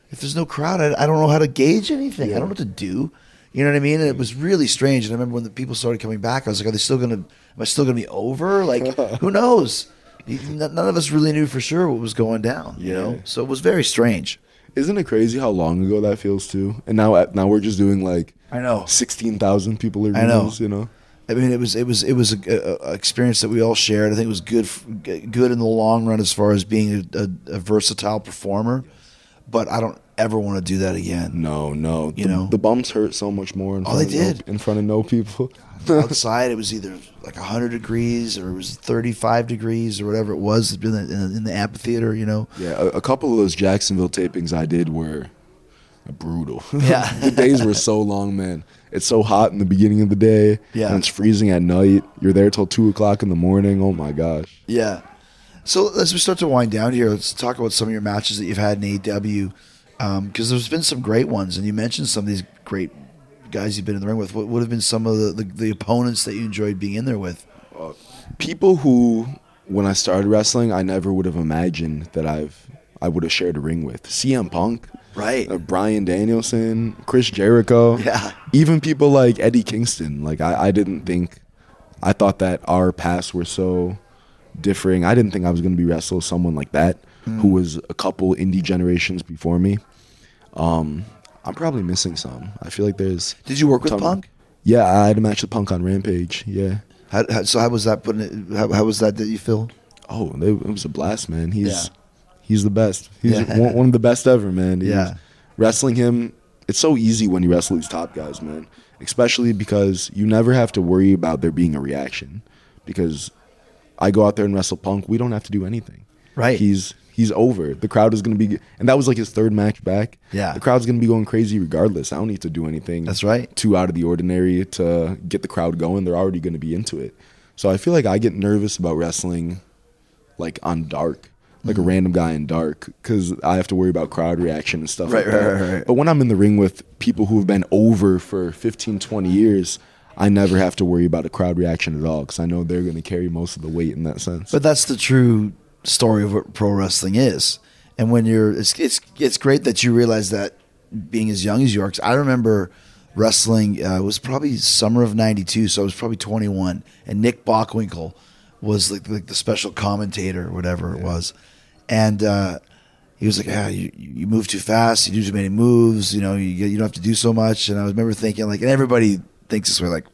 If there's no crowd, I, I don't know how to gauge anything. I don't know what to do." You know what I mean? And it was really strange. And I remember when the people started coming back, I was like, "Are they still gonna? Am I still gonna be over? Like, who knows?" None of us really knew for sure what was going down. You know, so it was very strange. Isn't it crazy how long ago that feels too? And now now we're just doing like I know. sixteen thousand people are. I know. You know. I mean, it was it was it was a, a, experience that we all shared. I think it was good good in the long run as far as being a, a, versatile performer. But I don't ever want to do that again. No, no. You the, know? the bumps hurt so much more. In Oh, front they of no- did. in front of no people. Outside, it was either like hundred degrees or it was thirty five degrees or whatever it was in the, in, in the amphitheater. You know, Yeah, a, a couple of those Jacksonville tapings I did were brutal. Yeah. the days were so long, man. It's so hot in the beginning of the day. Yeah. And it's freezing at night. You're there till two o'clock in the morning. Oh my gosh. yeah. So as we start to wind down here, let's talk about some of your matches that you've had in AEW, because um, there's been some great ones, and you mentioned some of these great guys you've been in the ring with. What would have been some of the, the, the opponents that you enjoyed being in there with? Uh, people who when I started wrestling, I never would have imagined that I've I would have shared a ring with. CM Punk, Right. uh, Bryan Danielson, Chris Jericho, Yeah. even people like Eddie Kingston. Like I, I didn't think, I thought that our paths were so differing. I didn't think I was going to be wrestle someone like that, who was a couple indie generations before me. Um, I'm probably missing some. I feel like there's. Did you work with Punk? Yeah, I had a match with Punk on Rampage. Yeah. How, how, so how was that putting it? How, how was that that you feel? Oh, it was a blast, man. He's Yeah. He's the best. He's Yeah. one, one of the best ever, man. He's- Yeah. wrestling him, it's so easy when you wrestle these top guys, man. Especially because you never have to worry about there being a reaction. Because I go out there and wrestle Punk, we don't have to do anything. Right. He's he's over. The crowd is gonna be, and that was like his third match back. Yeah. The crowd's gonna be going crazy regardless. I don't need to do anything. That's right. Too out of the ordinary to get the crowd going. They're already gonna be into it. So I feel like I get nervous about wrestling like on dark, like a random guy in dark, because I have to worry about crowd reaction and stuff Right, like right, that. right, right. But when I'm in the ring with people who have been over for 15, 20 years, I never have to worry about a crowd reaction at all because I know they're going to carry most of the weight in that sense. But that's the true story of what pro wrestling is. And when you're, it's it's it's great that you realize that being as young as you are. I remember wrestling. Uh, it was probably summer of '92, so I was probably 21. And Nick Bockwinkel was like, like the special commentator, or whatever it was, and. uh he was like, "Yeah, you, you move too fast. You do too many moves. You know, you you don't have to do so much." And I remember thinking, like, and everybody thinks this way, like,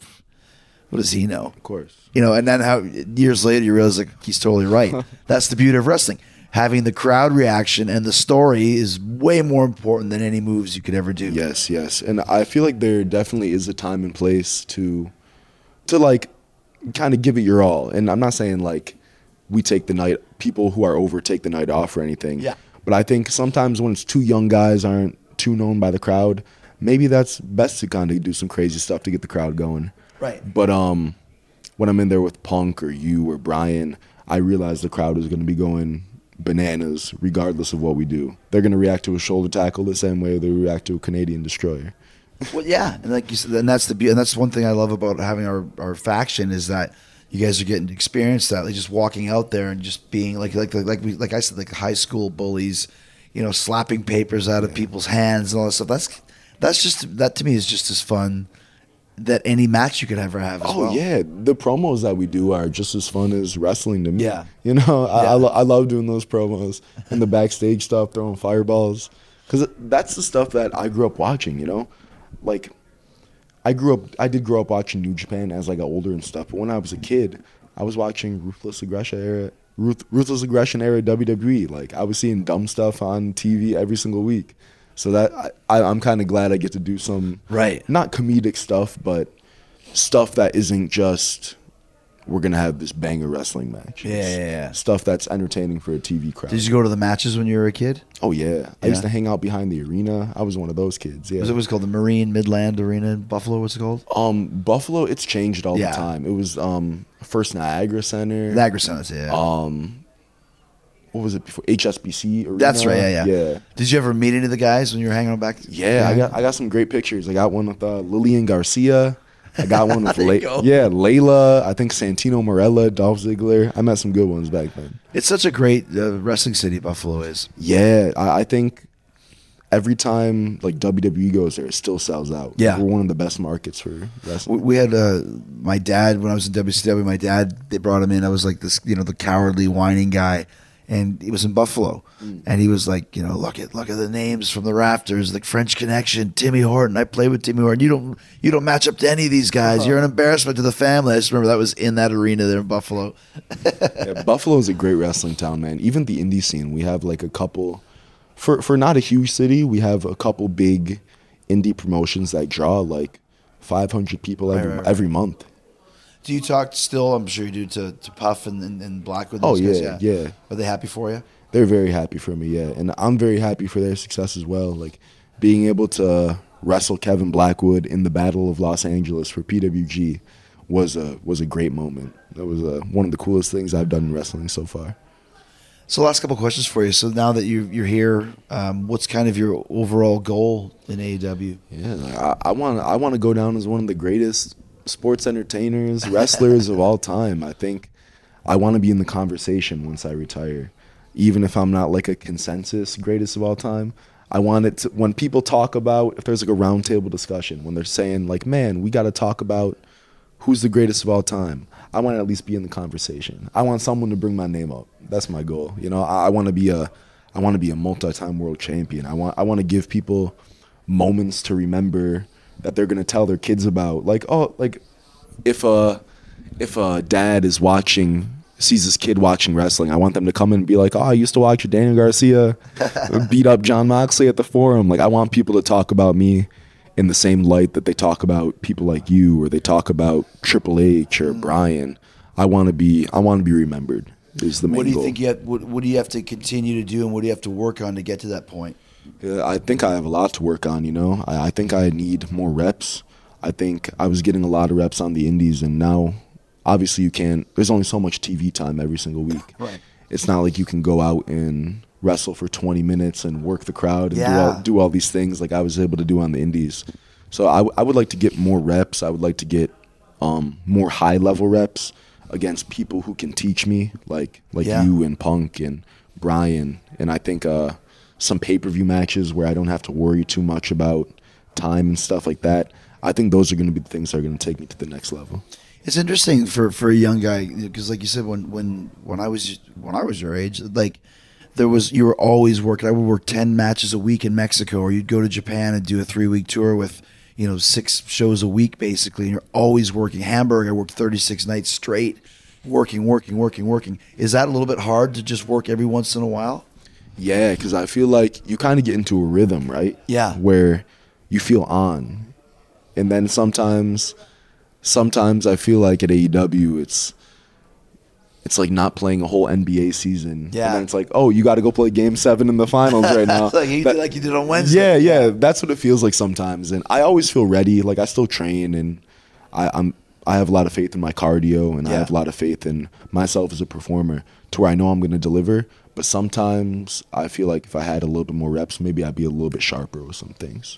what does he know? of course. You know, and then how years later you realize like he's totally right. That's the beauty of wrestling. Having the crowd reaction and the story is way more important than any moves you could ever do. Yes, yes. And I feel like there definitely is a time and place to to like kind of give it your all. And I'm not saying like we take the night people who are over take the night off or anything. Yeah. But I think sometimes when it's two young guys aren't too known by the crowd, maybe that's best to kind of do some crazy stuff to get the crowd going. Right. But um when I'm in there with Punk or you or Bryan, I realize the crowd is going to be going bananas regardless of what we do. They're going to react to a shoulder tackle the same way they react to a Canadian destroyer. Well, yeah, and like you said, and that's the and that's one thing I love about having our, our faction is that you guys are getting to experience that, like just walking out there and just being like like like like, we, like I said, like high school bullies, you know, slapping papers out of people's hands and all that stuff. That's that's just that to me is just as fun that any match you could ever have. As Oh well. yeah, the promos that we do are just as fun as wrestling to me. Yeah. you know, I, Yeah. I, lo- I love doing those promos and the backstage stuff, throwing fireballs, because that's the stuff that I grew up watching. You know, like I grew up, I did grow up watching New Japan as I got older and stuff. But when I was a kid, I was watching Ruthless Aggression era, Ruth, Ruthless Aggression era WWE. Like I was seeing dumb stuff on TV every single week. So that I, I, I'm kind of glad I get to do some Right. not comedic stuff, but stuff that isn't just we're gonna have this banger wrestling match. Yeah, yeah, yeah. Stuff that's entertaining for a TV crowd. Did you go to the matches when you were a kid? oh yeah. I used to hang out behind the arena. I was one of those kids. Yeah. Was it was called the Marine Midland Arena in Buffalo? What's it called? um Buffalo? It's changed all Yeah. the time. It was um first Niagara Center. Niagara Center. Yeah. Um, what was it before HSBC? Arena? That's right. Yeah, yeah. Yeah. Did you ever meet any of the guys when you were hanging out back? Yeah, I got I got some great pictures. I got one with uh, Lillian Garcia. I got one with There you Le- go. yeah Layla. I think Santino Marella, Dolph Ziggler. I met some good ones back then. It's such a great uh, wrestling city. Buffalo is. Yeah, I, I think every time like WWE goes there, it still sells out. Yeah. we're one of the best markets for wrestling. We, we had uh, my dad when I was in WCW. My dad they brought him in. I was like this, you know, the cowardly whining guy, and he was in Buffalo, mm. and he was like, you know, look at look at the names from the rafters, like French Connection, Timmy Horton. I played with Timmy Horton. You don't you don't match up to any of these guys. You're an uh-huh. embarrassment to the family. I just remember that was in that arena there in Buffalo. yeah, Buffalo is a great wrestling town, man. Even the indie scene, we have like a couple. For for not a huge city, we have a couple big indie promotions that draw like 500 people every right, right. every month. Do you talk still? I'm sure you do to, to Puff and, and, and Blackwood. Oh, guys? yeah, yeah. Are they happy for you? they're very happy for me, yeah, and I'm very happy for their success as well. Like being able to wrestle Kevin Blackwood in the Battle of Los Angeles for PWG was a was a great moment. That was uh one of the coolest things I've done in wrestling so far. So, last couple questions for you. So, now that you, you're here, um, what's kind of your overall goal in AEW? Yeah, I want I want to go down as one of the greatest sports entertainers, wrestlers of all time. I think I want to be in the conversation once I retire, even if I'm not like a consensus greatest of all time. I want it to when people talk about if there's like a roundtable discussion when they're saying like, man, we got to talk about who's the greatest of all time. I want to at least be in the conversation. I want someone to bring my name up. That's my goal. You know, I, I want to be a I want to be a multi-time world champion. I want I want to give people moments to remember that they're gonna tell their kids about. Like, oh, like if a if a dad is watching sees his kid watching wrestling, I want them to come and be like, oh, I used to watch Daniel Garcia beat up Jon Moxley at the forum. Like, I want people to talk about me in the same light that they talk about people like you or they talk about Triple H or hmm. Bryan. I want to be I want to be remembered. Is the main What do you goal. think you have, what, what do you have to continue to do and what do you have to work on to get to that point? Yeah, I think I have a lot to work on. You know, I, I think I need more reps. I think I was getting a lot of reps on the indies, and now, obviously, you can't. There's only so much TV time every single week. Right. It's not like you can go out and wrestle for 20 minutes and work the crowd and do all do all these things like I was able to do on the indies. So I, w- I would like to get more reps. I would like to get um, more high level reps against people who can teach me, like like Yeah. you and Punk and Bryan. And I think uh, some pay per view matches where I don't have to worry too much about time and stuff like that. I think those are going to be the things that are going to take me to the next level. It's interesting for, for a young guy because, like you said, when, when when I was when I was your age, like there was you were always working. I would work ten matches a week in Mexico, or you'd go to Japan and do a three week tour with you know six shows a week basically. And you're always working. Hamburg, I worked thirty six nights straight, working, working, working, working. Is that a little bit hard to just work every once in a while? Yeah, because I feel like you kind of get into a rhythm, right? Yeah. Where you feel on, and then sometimes, sometimes I feel like at AEW it's, it's like not playing a whole NBA season. Yeah. And then it's like, oh, you got to go play Game Seven in the finals right now. like, you, That- like you did on Wednesday. yeah, yeah, that's what it feels like sometimes, and I always feel ready. Like I still train, and I, I'm I have a lot of faith in my cardio, and I have a lot of faith in myself as a performer to where I know I'm going to deliver. But sometimes I feel like if I had a little bit more reps, maybe I'd be a little bit sharper with some things.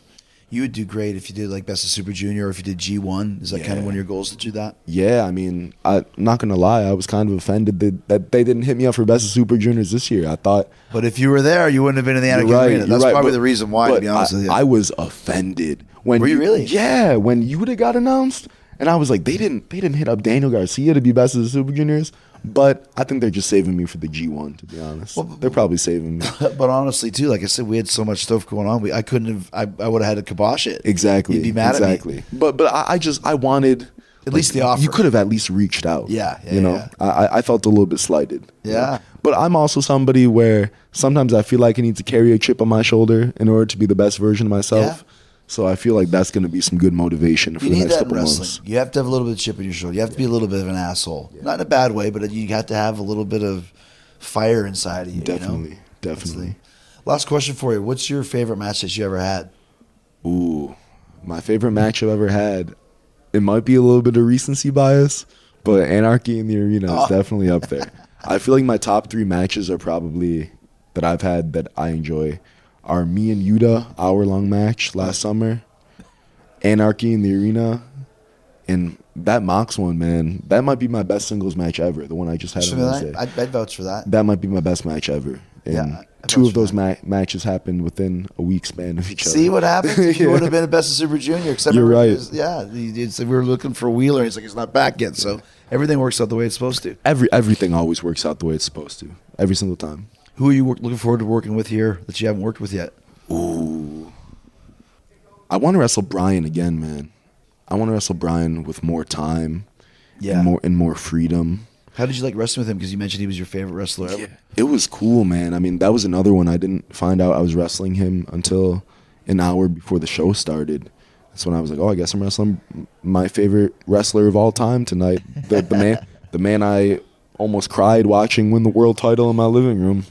You would do great if you did like Best of Super Junior or if you did G1. Is that kind of one of your goals to do that? Yeah, I mean, I'm not gonna lie, I was kind of offended that, that they didn't hit me up for Best of Super Juniors this year. I thought But if you were there, you wouldn't have been in the Anakin right, Arena. That's right, probably but- the reason why, to be honest I, with you. I was offended when Were you really? Yeah, when Yuta got announced, and I was like, they didn't they didn't hit up Daniel Garcia to be best of the Super Juniors, but I think they're just saving me for the G1. To be honest, Well, they're probably saving me. but honestly, too, like I said, we had so much stuff going on. We, I couldn't have. I, I would have had to kibosh it. Exactly. You'd be mad exactly. at me. But but I, I just I wanted At least the offer. You could have at least reached out. Yeah, yeah, you know, yeah. I I- felt a little bit slighted. you know? Yeah. But I'm also somebody where sometimes I feel like I need to carry a chip on my shoulder in order to be the best version of myself. Yeah. So I feel like that's going to be some good motivation for You the next couple wrestling. months. You have to have a little bit of chip in your shoulder. You have to be a little bit of an asshole. Not in a bad way, but you have to have a little bit of fire inside of you. Definitely, You know? definitely. Last question for you. What's your favorite match that you ever had? Ooh, my favorite match I've ever had. It might be a little bit of recency bias, but Anarchy in the Arena is Oh. definitely up there. I feel like my top three matches are probably that I've had that I enjoy are me and Yuta hour long match last summer, Anarchy in the Arena, and that Mox one, man. That might be my best singles match ever. The one I just had on Wednesday. I'd, I'd vouch for that. that might be my best match ever. And Yeah, two of those ma- matches happened within a week span of each other. See what happens? if You would have been a best of Super Junior. Except You're right. Yeah, he we were looking for Wheeler. He's like, he's not back yet. So everything works out the way it's supposed to. Every everything always works out the way it's supposed to. Every single time. Who are you work, looking forward to working with here that you haven't worked with yet? Ooh. I want to wrestle Bryan again, man. I want to wrestle Bryan with more time. Yeah. And more and more freedom. How did you like wrestling with him? Because you mentioned he was your favorite wrestler ever. It was cool, man. I mean, that was another one I didn't find out I was wrestling him until an hour before the show started. That's when I was like, "Oh, I guess I'm wrestling my favorite wrestler of all time tonight." The, the man, the man I almost cried watching win the world title in my living room.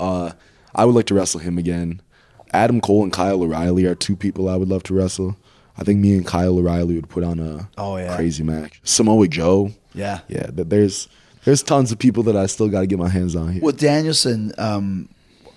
Uh, I would like to wrestle him again. Adam Cole and Kyle O'Reilly are two people I would love to wrestle. I think me and Kyle O'Reilly would put on a Oh, yeah. crazy match. Samoa Joe, Yeah. yeah, th- there's There's tons of people that I still got to get my hands on here. With Danielson, um,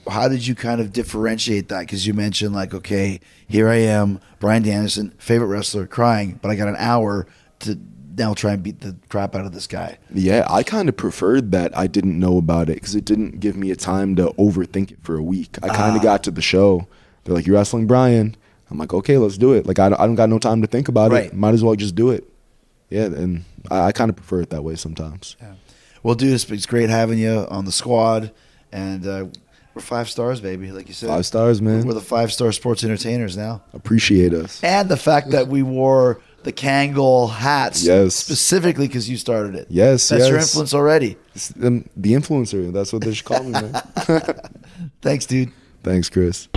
how did you kind of differentiate that? Because you mentioned like, okay, here I am, Bryan Danielson, favorite wrestler, crying, but I got an hour to now try and beat the crap out of this guy. Yeah, I kind of preferred that I didn't know about it because it didn't give me a time to overthink it for a week. I kind of Ah. got to the show. They're like, "You're wrestling Bryan." I'm like, "Okay, let's do it." Like, I don't, I don't got no time to think about Right. it. Might as well just do it. Yeah, and I, I kind of prefer it that way sometimes. Yeah. Well, dude, it's, it's great having you on the squad, and uh, we're five stars, baby. Like you said, Five stars, man. We're the five star sports entertainers now, Appreciate us. and the fact that we wore the Kangol hats, Yes. specifically because you started it. Yes, that's your influence already. It's, um, the influencer. That's what they should call me, man. Thanks, dude. Thanks, Chris.